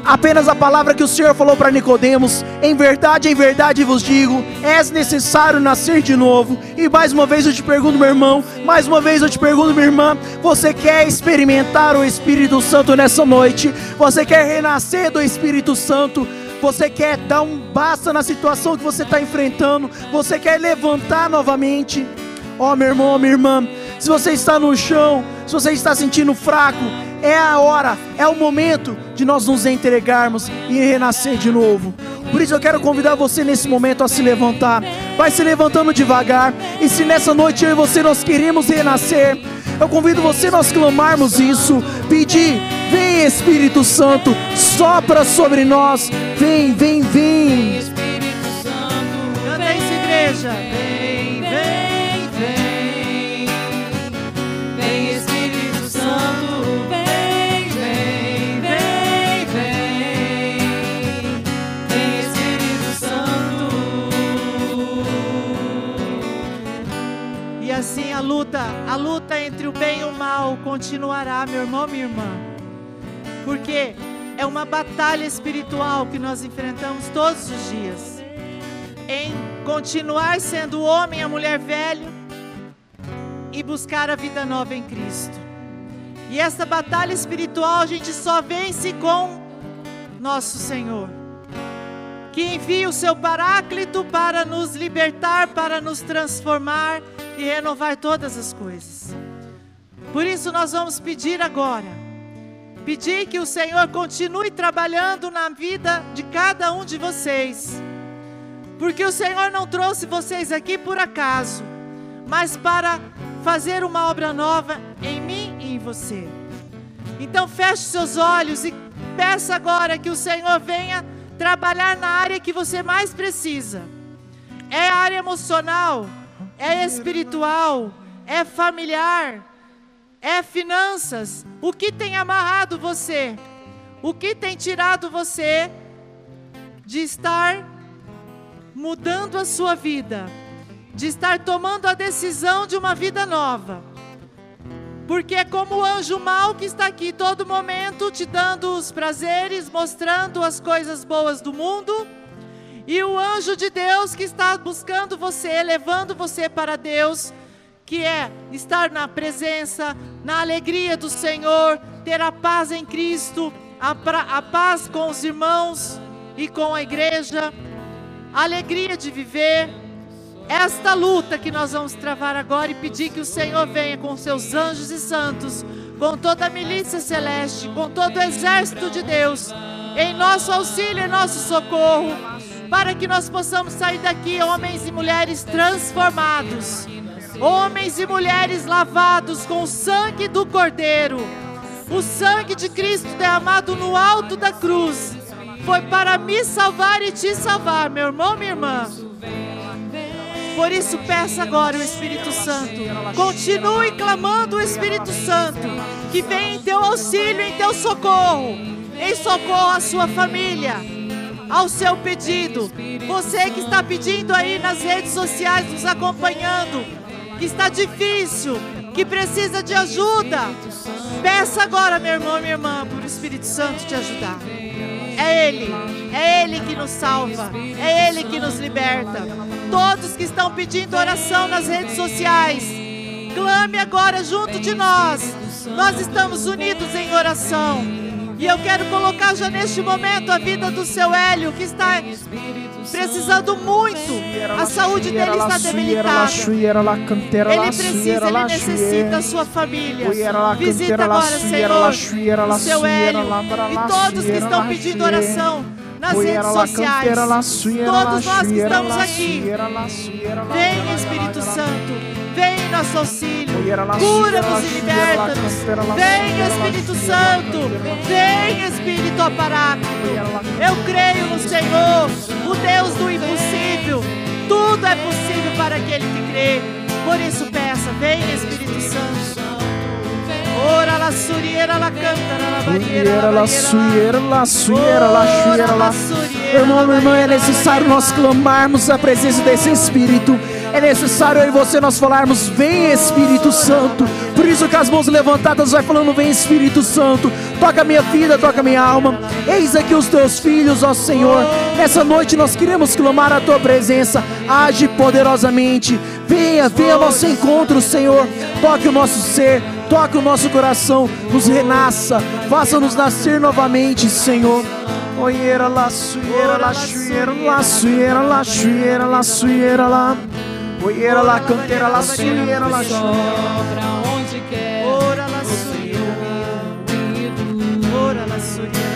Speaker 1: apenas a palavra que o Senhor falou para Nicodemos, em verdade, em verdade vos digo, és necessário nascer de novo. E mais uma vez eu te pergunto, meu irmão, mais uma vez eu te pergunto, minha irmã, você quer experimentar o Espírito Santo nessa noite? Você quer renascer do Espírito Santo? Você quer dar um basta na situação que você está enfrentando? Você quer levantar novamente? Ó, meu irmão, minha irmã, se você está no chão, se você está sentindo fraco, é a hora, é o momento de nós nos entregarmos e renascer de novo. Por isso eu quero convidar você nesse momento a se levantar. Vai se levantando devagar. E se nessa noite eu e você nós queremos renascer, eu convido você nós clamarmos isso, pedir, vem Espírito Santo, sopra sobre nós. Vem, vem, vem.
Speaker 2: Espírito Santo,
Speaker 3: Canta isso, igreja. Luta, a luta entre o bem e o mal continuará, meu irmão, minha irmã. Porque é uma batalha espiritual que nós enfrentamos todos os dias. Em continuar sendo o homem e a mulher velho e buscar a vida nova em Cristo. E essa batalha espiritual a gente só vence com nosso Senhor que envia o seu Paráclito para nos libertar, para nos transformar e renovar todas as coisas. Por isso nós vamos pedir agora, pedir que o Senhor continue trabalhando na vida de cada um de vocês, porque o Senhor não trouxe vocês aqui por acaso, mas para fazer uma obra nova em mim e em você. Então feche seus olhos e peça agora que o Senhor venha trabalhar na área que você mais precisa. É a área emocional, é espiritual, é familiar, é finanças. O que tem amarrado você? O que tem tirado você de estar mudando a sua vida? De estar tomando a decisão de uma vida nova? Porque é como o anjo mau que está aqui todo momento te dando os prazeres, mostrando as coisas boas do mundo, e o anjo de Deus que está buscando você, levando você para Deus, que é estar na presença, na alegria do Senhor, ter a paz em Cristo, a, pra- a paz com os irmãos e com a igreja, a alegria de viver. Esta luta que nós vamos travar agora e pedir que o Senhor venha com seus anjos e santos, com toda a milícia celeste, com todo o exército de Deus, em nosso auxílio e nosso socorro, para que nós possamos sair daqui, homens e mulheres transformados, homens e mulheres lavados com o sangue do Cordeiro, o sangue de Cristo derramado no alto da cruz, foi para me salvar e te salvar, meu irmão, minha irmã. Por isso, peça agora o Espírito Santo. Continue clamando o Espírito Santo, que vem em teu auxílio, em teu socorro, em socorro à sua família, ao seu pedido. Você que está pedindo aí nas redes sociais, nos acompanhando, que está difícil, que precisa de ajuda, peça agora, meu irmão minha irmã, por o Espírito Santo te ajudar. É Ele, é Ele que nos salva, é Ele que nos liberta. Todos que estão pedindo oração nas redes sociais, clame agora junto de nós. Nós estamos unidos em oração. E eu quero colocar já neste momento a vida do seu Hélio, que está precisando muito. A saúde dele está debilitada. Ele precisa, ele necessita a sua família. Visita agora, Senhor, o seu Hélio e todos que estão pedindo oração nas redes sociais. Todos nós que estamos aqui. Vem, Espírito Santo. Vem em nosso auxílio. Cura-nos e liberta-nos. Vem, Espírito Santo. Vem, Espírito Aparáclito. Eu creio no Senhor, o Deus do impossível. Tudo é possível para aquele que crê. Por isso peça, vem Espírito Santo. Ora la suriera la canta la barriera
Speaker 1: la suieira, la suieira, la suieira, la Irmão, meu irmão, é necessário nós clamarmos a presença desse Espírito. É necessário eu e você nós falarmos, vem Espírito Santo. Por isso que as mãos levantadas vai falando, vem Espírito Santo. Toca a minha vida, toca a minha alma. Eis aqui os teus filhos, ó Senhor. Nessa noite nós queremos clamar a tua presença. Age poderosamente. Venha, venha ao nosso encontro, Senhor. Toque o nosso ser, toque o nosso coração. Nos renasça, faça-nos nascer novamente, Senhor. Oiera la suieira la chuieira la suieira la chuieira la suieira la Oiera la canteira la
Speaker 2: Pra onde quer
Speaker 3: Ora
Speaker 2: ouvir ouvido,
Speaker 3: ora la suieira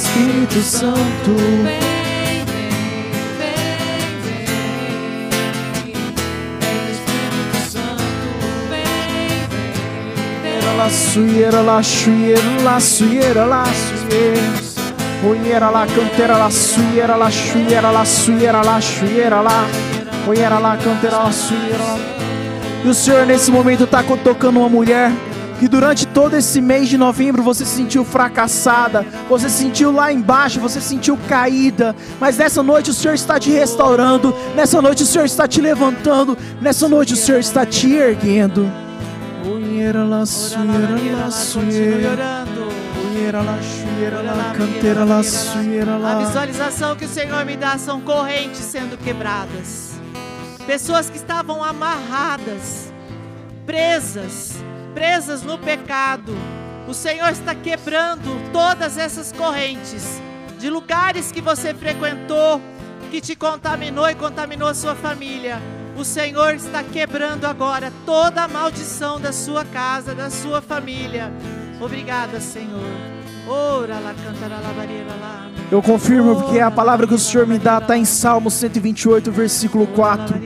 Speaker 2: Espírito
Speaker 1: Santo
Speaker 2: Vem, vem, vem, vem. Espírito Santo. Vem, vem, vem.
Speaker 1: La suieira la chuieira la suieira la suieira Oiera la canteira la suieira la chuieira la suieira la chuieira la Oiera la canteira la suieira la E o Senhor nesse momento está tocando uma mulher que durante todo esse mês de novembro você se sentiu fracassada, você se sentiu lá embaixo, você se sentiu caída, mas nessa noite o Senhor está te restaurando, nessa noite o Senhor está te levantando, nessa noite o Senhor está te erguendo. La canteira la suieira
Speaker 3: A visualização que o Senhor me dá são correntes sendo quebradas. Pessoas que estavam amarradas, presas, presas no pecado. O Senhor está quebrando todas essas correntes de lugares que você frequentou, que te contaminou e contaminou a sua família. O Senhor está quebrando agora toda a maldição da sua casa, da sua família. Obrigada, Senhor. Ora cantará lá.
Speaker 1: Eu confirmo porque a palavra que o Senhor me dá está em Salmo 128, versículo 4.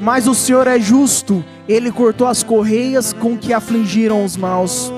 Speaker 1: Mas o Senhor é justo, ele cortou as correias com que afligiram os maus.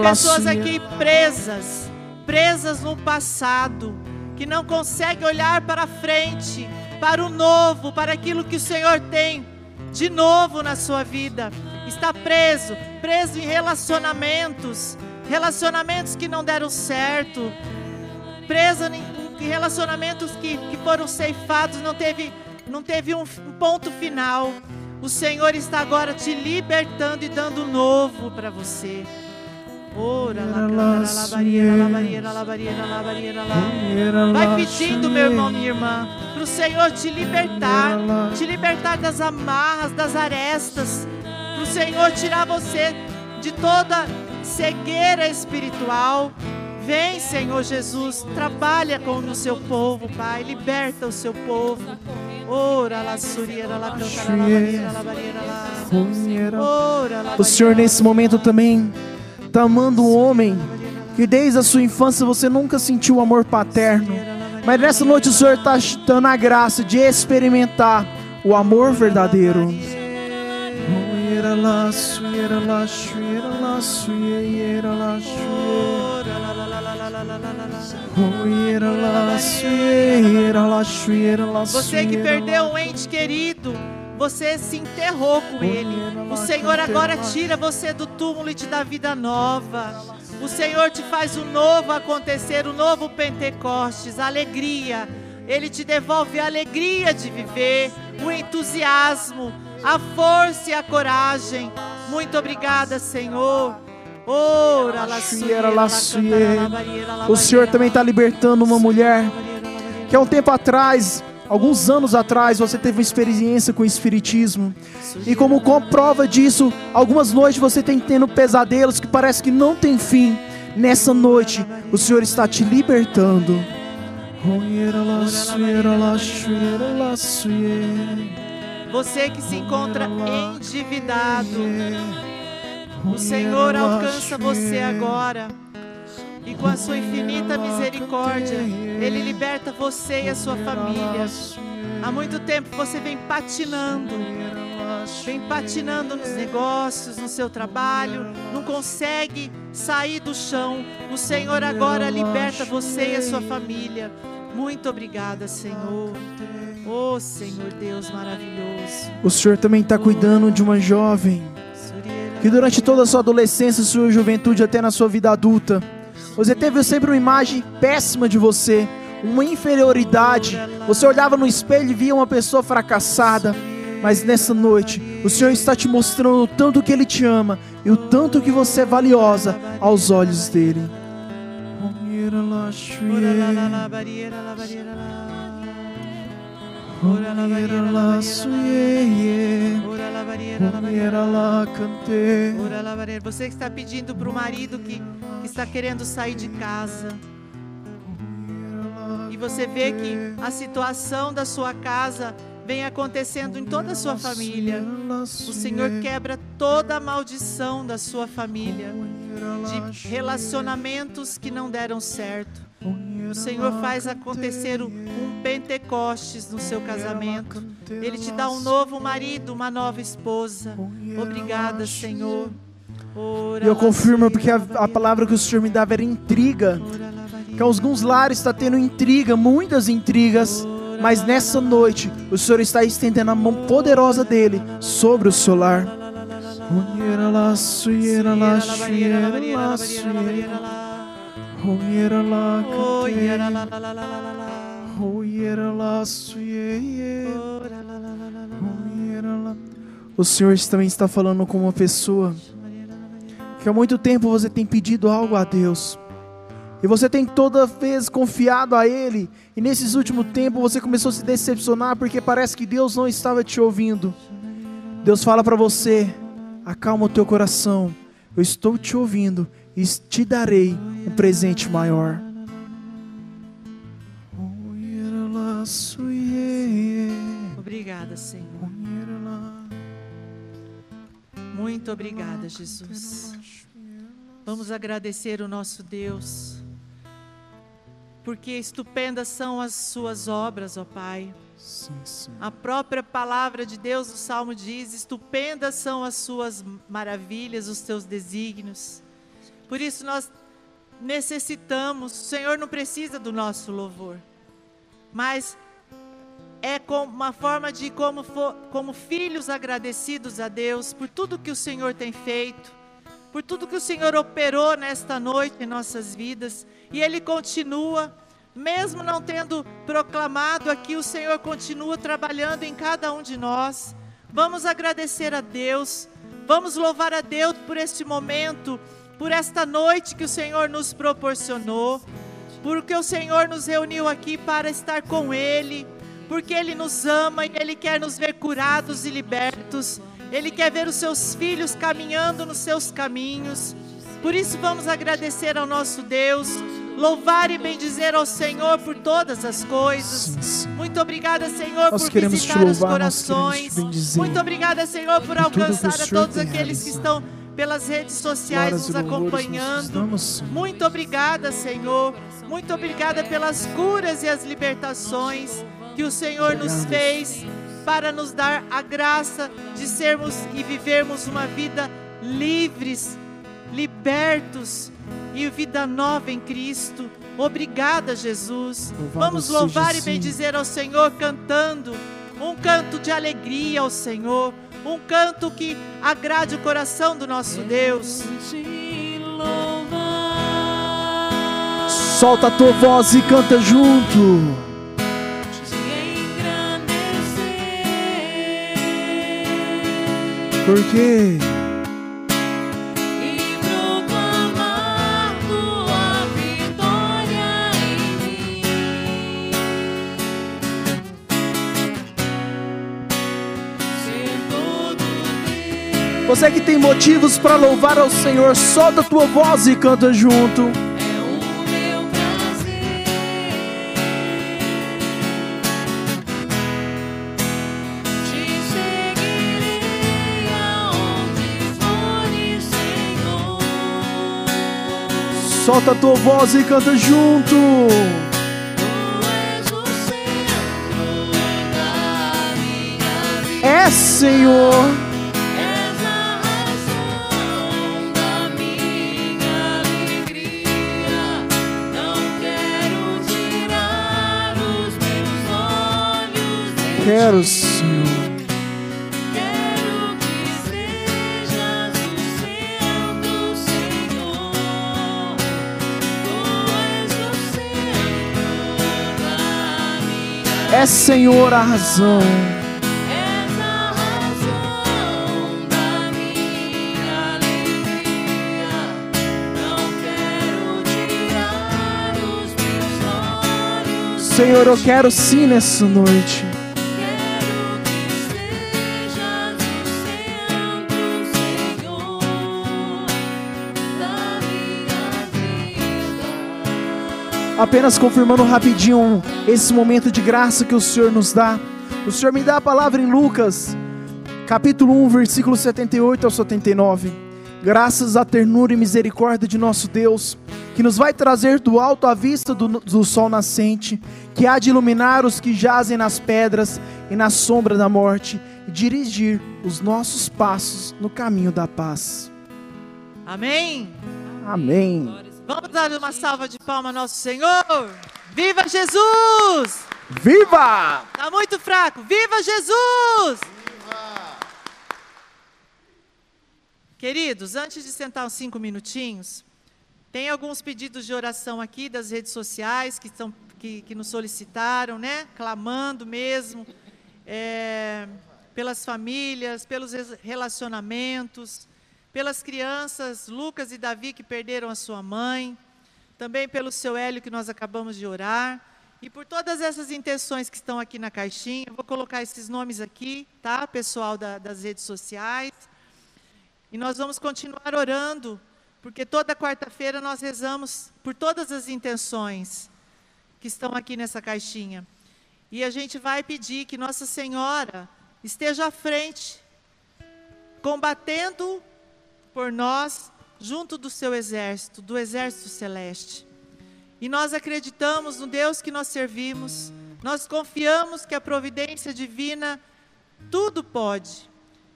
Speaker 3: Tem pessoas aqui presas, presas no passado, que não conseguem olhar para frente, para o novo, para aquilo que o Senhor tem de novo na sua vida. Está preso, preso em relacionamentos, relacionamentos que não deram certo, preso em, relacionamentos que, que foram ceifados, não teve, não teve um, ponto final. O Senhor está agora te libertando e dando novo para você. Vai pedindo, meu irmão, minha irmã, para o Senhor te libertar, te libertar das amarras, das arestas, para o Senhor tirar você de toda cegueira espiritual. Vem, Senhor Jesus, trabalha com o seu povo, Pai, liberta o seu povo. Ora, lá, lá, Ora, lá,
Speaker 1: O Senhor nesse momento também está amando um homem que desde a sua infância você nunca sentiu o amor paterno. Mas nessa noite o Senhor está dando a graça de experimentar o amor verdadeiro. La
Speaker 3: Você que perdeu um ente querido, você se enterrou com ele. O Senhor agora tira você do túmulo e te dá vida nova. O Senhor te faz o novo acontecer, o novo Pentecostes, alegria. Ele te devolve a alegria de viver, o entusiasmo, a força e a coragem. Muito obrigada, Senhor. Ora, la
Speaker 1: O Senhor também está libertando uma mulher que há um tempo atrás, alguns anos atrás, você teve uma experiência com o Espiritismo. E como prova disso, algumas noites você tem tendo pesadelos que parece que não tem fim. Nessa noite, o Senhor está te libertando.
Speaker 3: Você que se encontra endividado, o Senhor alcança você agora. E com a sua infinita misericórdia, Ele liberta você e a sua família. Há muito tempo você vem patinando, vem patinando nos negócios, no seu trabalho, não consegue sair do chão. O Senhor agora liberta você e a sua família. Muito obrigada, Senhor. Oh, Senhor Deus maravilhoso.
Speaker 1: O Senhor também está cuidando de uma jovem que durante toda a sua adolescência, sua juventude, até na sua vida adulta, você teve sempre uma imagem péssima de você, uma inferioridade. Você olhava no espelho e via uma pessoa fracassada. Mas nessa noite, o Senhor está te mostrando o tanto que Ele te ama e o tanto que você é valiosa aos olhos dele.
Speaker 3: Você que está pedindo para o marido que, que está querendo sair de casa. E você vê que a situação da sua casa vem acontecendo em toda a sua família. O Senhor quebra toda a maldição da sua família, de relacionamentos que não deram certo. O Senhor faz acontecer um Pentecostes no seu casamento. Ele te dá um novo marido, uma nova esposa. Obrigada, Senhor.
Speaker 1: E eu confirmo porque a, a, palavra que o Senhor me dava era intriga. Que alguns lares está tendo intriga, muitas intrigas. Mas nessa noite, o Senhor está estendendo a mão poderosa dele sobre o seu lar. O Senhor também está falando com uma pessoa que há muito tempo você tem pedido algo a Deus. E você tem toda vez confiado a Ele. E nesses últimos tempos você começou a se decepcionar porque parece que Deus não estava te ouvindo. Deus fala para você: acalma o teu coração. Eu estou te ouvindo e te darei um presente maior.
Speaker 3: Obrigada, Senhor. Muito obrigada, Jesus. Vamos agradecer o nosso Deus, porque estupendas são as suas obras, ó Pai. Sim, sim. A própria palavra de Deus, o Salmo diz: estupendas são as suas maravilhas, os teus desígnios. Por isso nós necessitamos, o Senhor não precisa do nosso louvor, mas é uma forma de como, for, como filhos agradecidos a Deus por tudo que o Senhor tem feito, por tudo que o Senhor operou nesta noite em nossas vidas, e Ele continua, mesmo não tendo proclamado aqui, o Senhor continua trabalhando em cada um de nós. Vamos agradecer a Deus, vamos louvar a Deus por este momento por esta noite que o Senhor nos proporcionou, porque o Senhor nos reuniu aqui para estar com Ele, porque Ele nos ama e Ele quer nos ver curados e libertos, Ele quer ver os seus filhos caminhando nos seus caminhos. Por isso vamos agradecer ao nosso Deus, louvar e bendizer ao Senhor por todas as coisas. Muito obrigada, Senhor,
Speaker 1: nós
Speaker 3: por visitar
Speaker 1: louvar,
Speaker 3: os corações. Muito obrigada, Senhor, por, por alcançar a todos aqueles que estão pelas redes sociais nos acompanhando. Muito obrigada, Senhor. Muito obrigada pelas curas e as libertações que o Senhor nos fez para nos dar a graça de sermos e vivermos uma vida livres libertos e vida nova em Cristo. Obrigada, Jesus.
Speaker 1: Louvado
Speaker 3: Vamos louvar e bendizer ao Senhor cantando um canto de alegria ao Senhor, um canto que agrade o coração do nosso Deus.
Speaker 1: Solta a tua voz e canta junto. Por quê? Você que tem motivos para louvar ao Senhor, solta a tua voz e canta junto. Solta a tua voz e canta junto. É, Senhor.
Speaker 2: Da minha
Speaker 1: É, Senhor, a razão.
Speaker 2: És a razão da minha alegria. Não quero tirar os meus olhos.
Speaker 1: Senhor, eu quero sim nessa noite. Apenas confirmando rapidinho esse momento de graça que o Senhor nos dá. O Senhor me dá a palavra em Lucas, capítulo 1, versículo 78 ao 79. Graças à ternura e misericórdia de nosso Deus, que nos vai trazer do alto a vista do, do sol nascente, que há de iluminar os que jazem nas pedras e na sombra da morte, e dirigir os nossos passos no caminho da paz.
Speaker 3: Amém?
Speaker 1: Amém.
Speaker 3: Vamos dar uma salva de palmas ao nosso Senhor. Viva Jesus!
Speaker 1: Viva!
Speaker 3: Tá muito fraco. Viva Jesus! Queridos, antes de sentar uns cinco minutinhos, tem alguns pedidos de oração aqui das redes sociais que, estão, que, que nos solicitaram, né? Clamando mesmo é, pelas famílias, pelos relacionamentos, pelas crianças, Lucas e Davi que perderam a sua mãe, também pelo seu Hélio que nós acabamos de orar, e por todas essas intenções que estão aqui na caixinha. Eu vou colocar esses nomes aqui, tá, pessoal da- das redes sociais. E nós vamos continuar orando, porque toda quarta-feira nós rezamos por todas as intenções que estão aqui nessa caixinha. E a gente vai pedir que Nossa Senhora esteja à frente, combatendo por nós, junto do seu exército, do exército celeste. E nós acreditamos no Deus que nós servimos, nós confiamos que a providência divina tudo pode,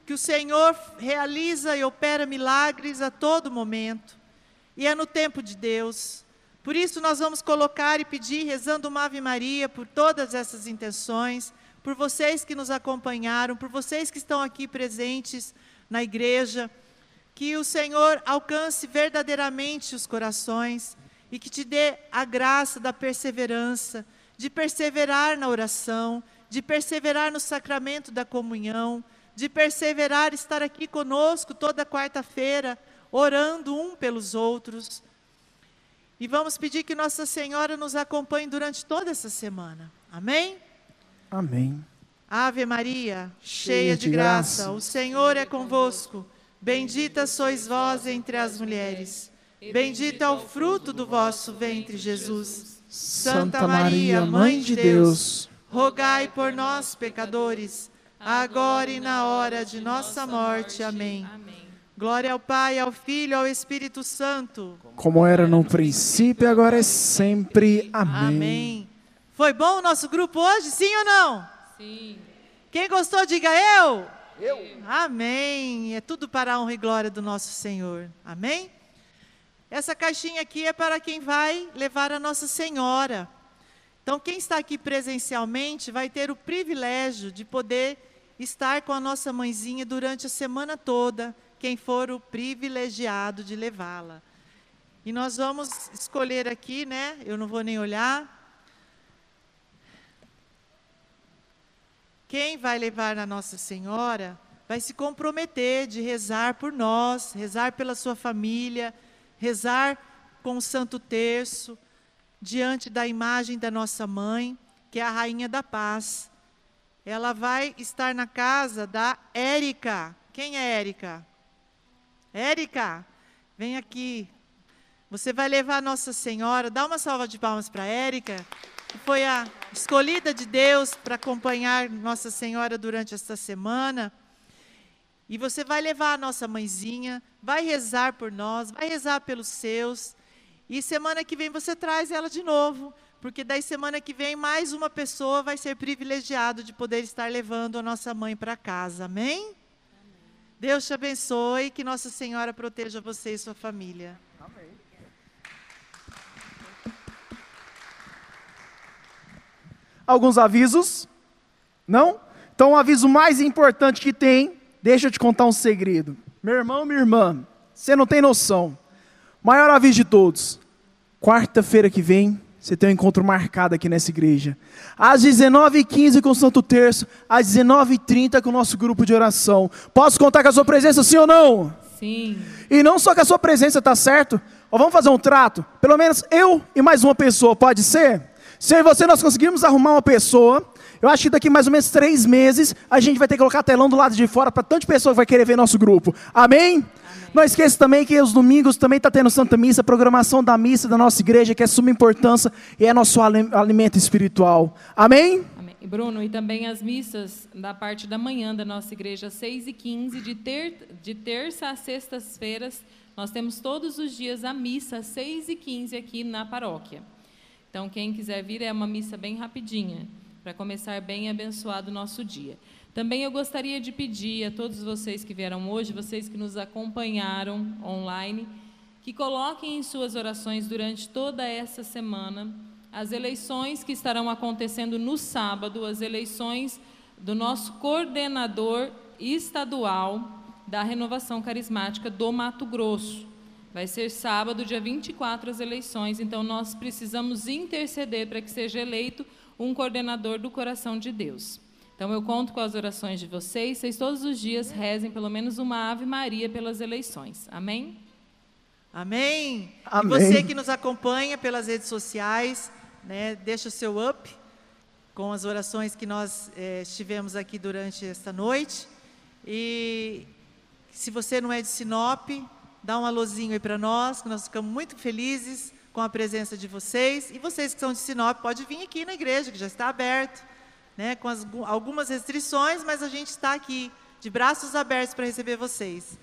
Speaker 3: que o Senhor realiza e opera milagres a todo momento, e é no tempo de Deus. Por isso, nós vamos colocar e pedir, rezando uma Ave Maria, por todas essas intenções, por vocês que nos acompanharam, por vocês que estão aqui presentes na igreja, que o Senhor alcance verdadeiramente os corações e que te dê a graça da perseverança, de perseverar na oração, de perseverar no sacramento da comunhão, de perseverar estar aqui conosco toda quarta-feira, orando um pelos outros. E vamos pedir que Nossa Senhora nos acompanhe durante toda essa semana. Amém?
Speaker 1: Amém.
Speaker 3: Ave Maria, cheia de graça, o Senhor é convosco. Bendita sois vós entre as mulheres. Bendito é o fruto do vosso ventre, Jesus.
Speaker 1: Santa Maria, Mãe de Deus,
Speaker 3: rogai por nós, pecadores, agora e na hora de nossa morte. Amém. Glória ao Pai, ao Filho e ao Espírito Santo.
Speaker 1: como era no princípio, agora é sempre. Amém.
Speaker 3: Amém. Foi bom o nosso grupo hoje, sim ou não?
Speaker 2: Sim.
Speaker 3: Quem gostou, diga eu. Eu. Amém. É tudo para a honra e glória do nosso Senhor. Amém? Essa caixinha aqui é para quem vai levar a Nossa Senhora. Então, quem está aqui presencialmente vai ter o privilégio de poder estar com a nossa mãezinha durante a semana toda, quem for o privilegiado de levá-la. E nós vamos escolher aqui, né? Eu não vou nem olhar. Quem vai levar a Nossa Senhora vai se comprometer de rezar por nós, rezar pela sua família, rezar com o Santo Terço, diante da imagem da nossa mãe, que é a Rainha da Paz. Ela vai estar na casa da Érica. Quem é Érica? Érica, vem aqui. Você vai levar Nossa Senhora. Dá uma salva de palmas para Érica, que foi a escolhida de Deus para acompanhar Nossa Senhora durante esta semana. E você vai levar a nossa mãezinha, vai rezar por nós, vai rezar pelos seus. E semana que vem você traz ela de novo, porque daí semana que vem mais uma pessoa vai ser privilegiado de poder estar levando a nossa mãe para casa. Amém? Amém? Deus te abençoe, que Nossa Senhora proteja você e sua família.
Speaker 1: Alguns avisos? Não? Então, o aviso mais importante que tem Deixa eu te contar um segredo. Meu irmão, minha irmã, você não tem noção. Maior aviso de todos. Quarta-feira que vem, você tem um encontro marcado aqui nessa igreja. Às 19h15 com o Santo Terço, às 19h30 com o nosso grupo de oração. Posso contar com a sua presença, sim ou não?
Speaker 2: Sim.
Speaker 1: E não só com a sua presença, tá certo? Ó, vamos fazer um trato? Pelo menos eu e mais uma pessoa, pode ser? Se eu e você nós conseguirmos arrumar uma pessoa eu acho que daqui mais ou menos três meses a gente vai ter que colocar telão do lado de fora para tanta pessoa que vai querer ver nosso grupo. Amém? Amém. Não esqueça também que os domingos também está tendo Santa Missa, programação da missa da nossa igreja, que é suma importância e é nosso alimento espiritual. Amém?
Speaker 2: Amém. Bruno, e também as missas da parte da manhã da nossa igreja, 6 e 15, de, ter, de terça a sextas-feiras, nós temos todos os dias a missa, 6 e 15 aqui na paróquia. Então, quem quiser vir, é uma missa bem rapidinha para começar bem abençoado o nosso dia. Também eu gostaria de pedir a todos vocês que vieram hoje, vocês que nos acompanharam online, que coloquem em suas orações durante toda essa semana as eleições que estarão acontecendo no sábado, as eleições do nosso coordenador estadual da renovação carismática do Mato Grosso. Vai ser sábado, dia 24, as eleições, então nós precisamos interceder para que seja eleito um coordenador do coração de Deus. Então eu conto com as orações de vocês. Vocês todos os dias rezem pelo menos uma Ave Maria pelas eleições. Amém?
Speaker 3: Amém. Amém. E você que nos acompanha pelas redes sociais, né, deixa o seu up com as orações que nós é, estivemos aqui durante esta noite. E se você não é de Sinop, dá um alôzinho aí para nós, que nós ficamos muito felizes com a presença de vocês. E vocês que são de Sinop, pode vir aqui na igreja, que já está aberto, né, com as, algumas restrições, mas a gente está aqui de braços abertos para receber vocês.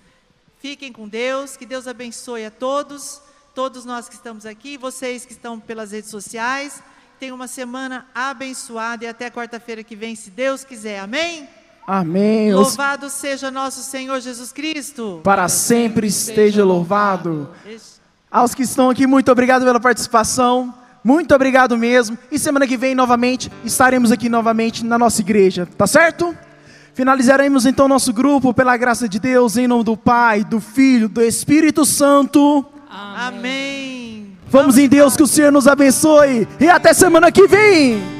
Speaker 3: Fiquem com Deus, que Deus abençoe a todos, todos nós que estamos aqui, vocês que estão pelas redes sociais. Tenham uma semana abençoada e até quarta-feira que vem, se Deus quiser. Amém?
Speaker 1: Amém.
Speaker 3: Louvado seja nosso Senhor Jesus Cristo.
Speaker 1: Para sempre esteja louvado. Aos que estão aqui, muito obrigado pela participação. Muito obrigado mesmo. E semana que vem, novamente, estaremos aqui novamente na nossa igreja. Tá certo? Finalizaremos então nosso grupo, pela graça de Deus, em nome do Pai, do Filho, do Espírito Santo.
Speaker 3: Amém.
Speaker 1: Vamos em Deus, que o Senhor nos abençoe. E até semana que vem.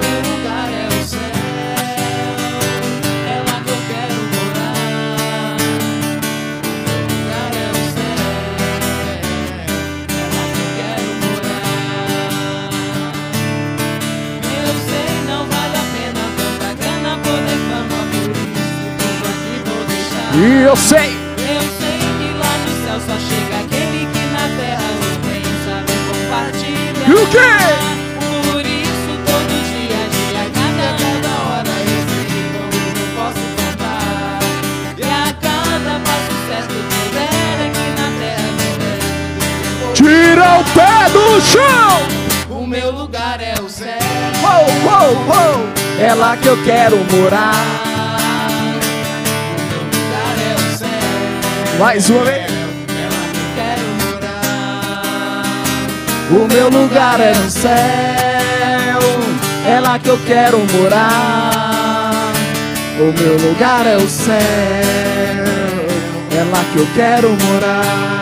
Speaker 1: E eu sei.
Speaker 2: Eu sei que lá no céu só chega aquele que na terra não.
Speaker 1: E o quê?
Speaker 2: Por isso todo dia, dia, cada, cada hora recebi dons não posso contar. E a cada passo certo
Speaker 4: que der é aqui
Speaker 1: na terra não der. Tira o pé do chão.
Speaker 4: O meu lugar é o céu.
Speaker 1: Oh, oh, oh.
Speaker 4: É lá que eu quero morar. Mais uma vez.
Speaker 1: O meu lugar é no céu. É lá que eu quero morar. O meu lugar é o céu. É lá que eu quero morar.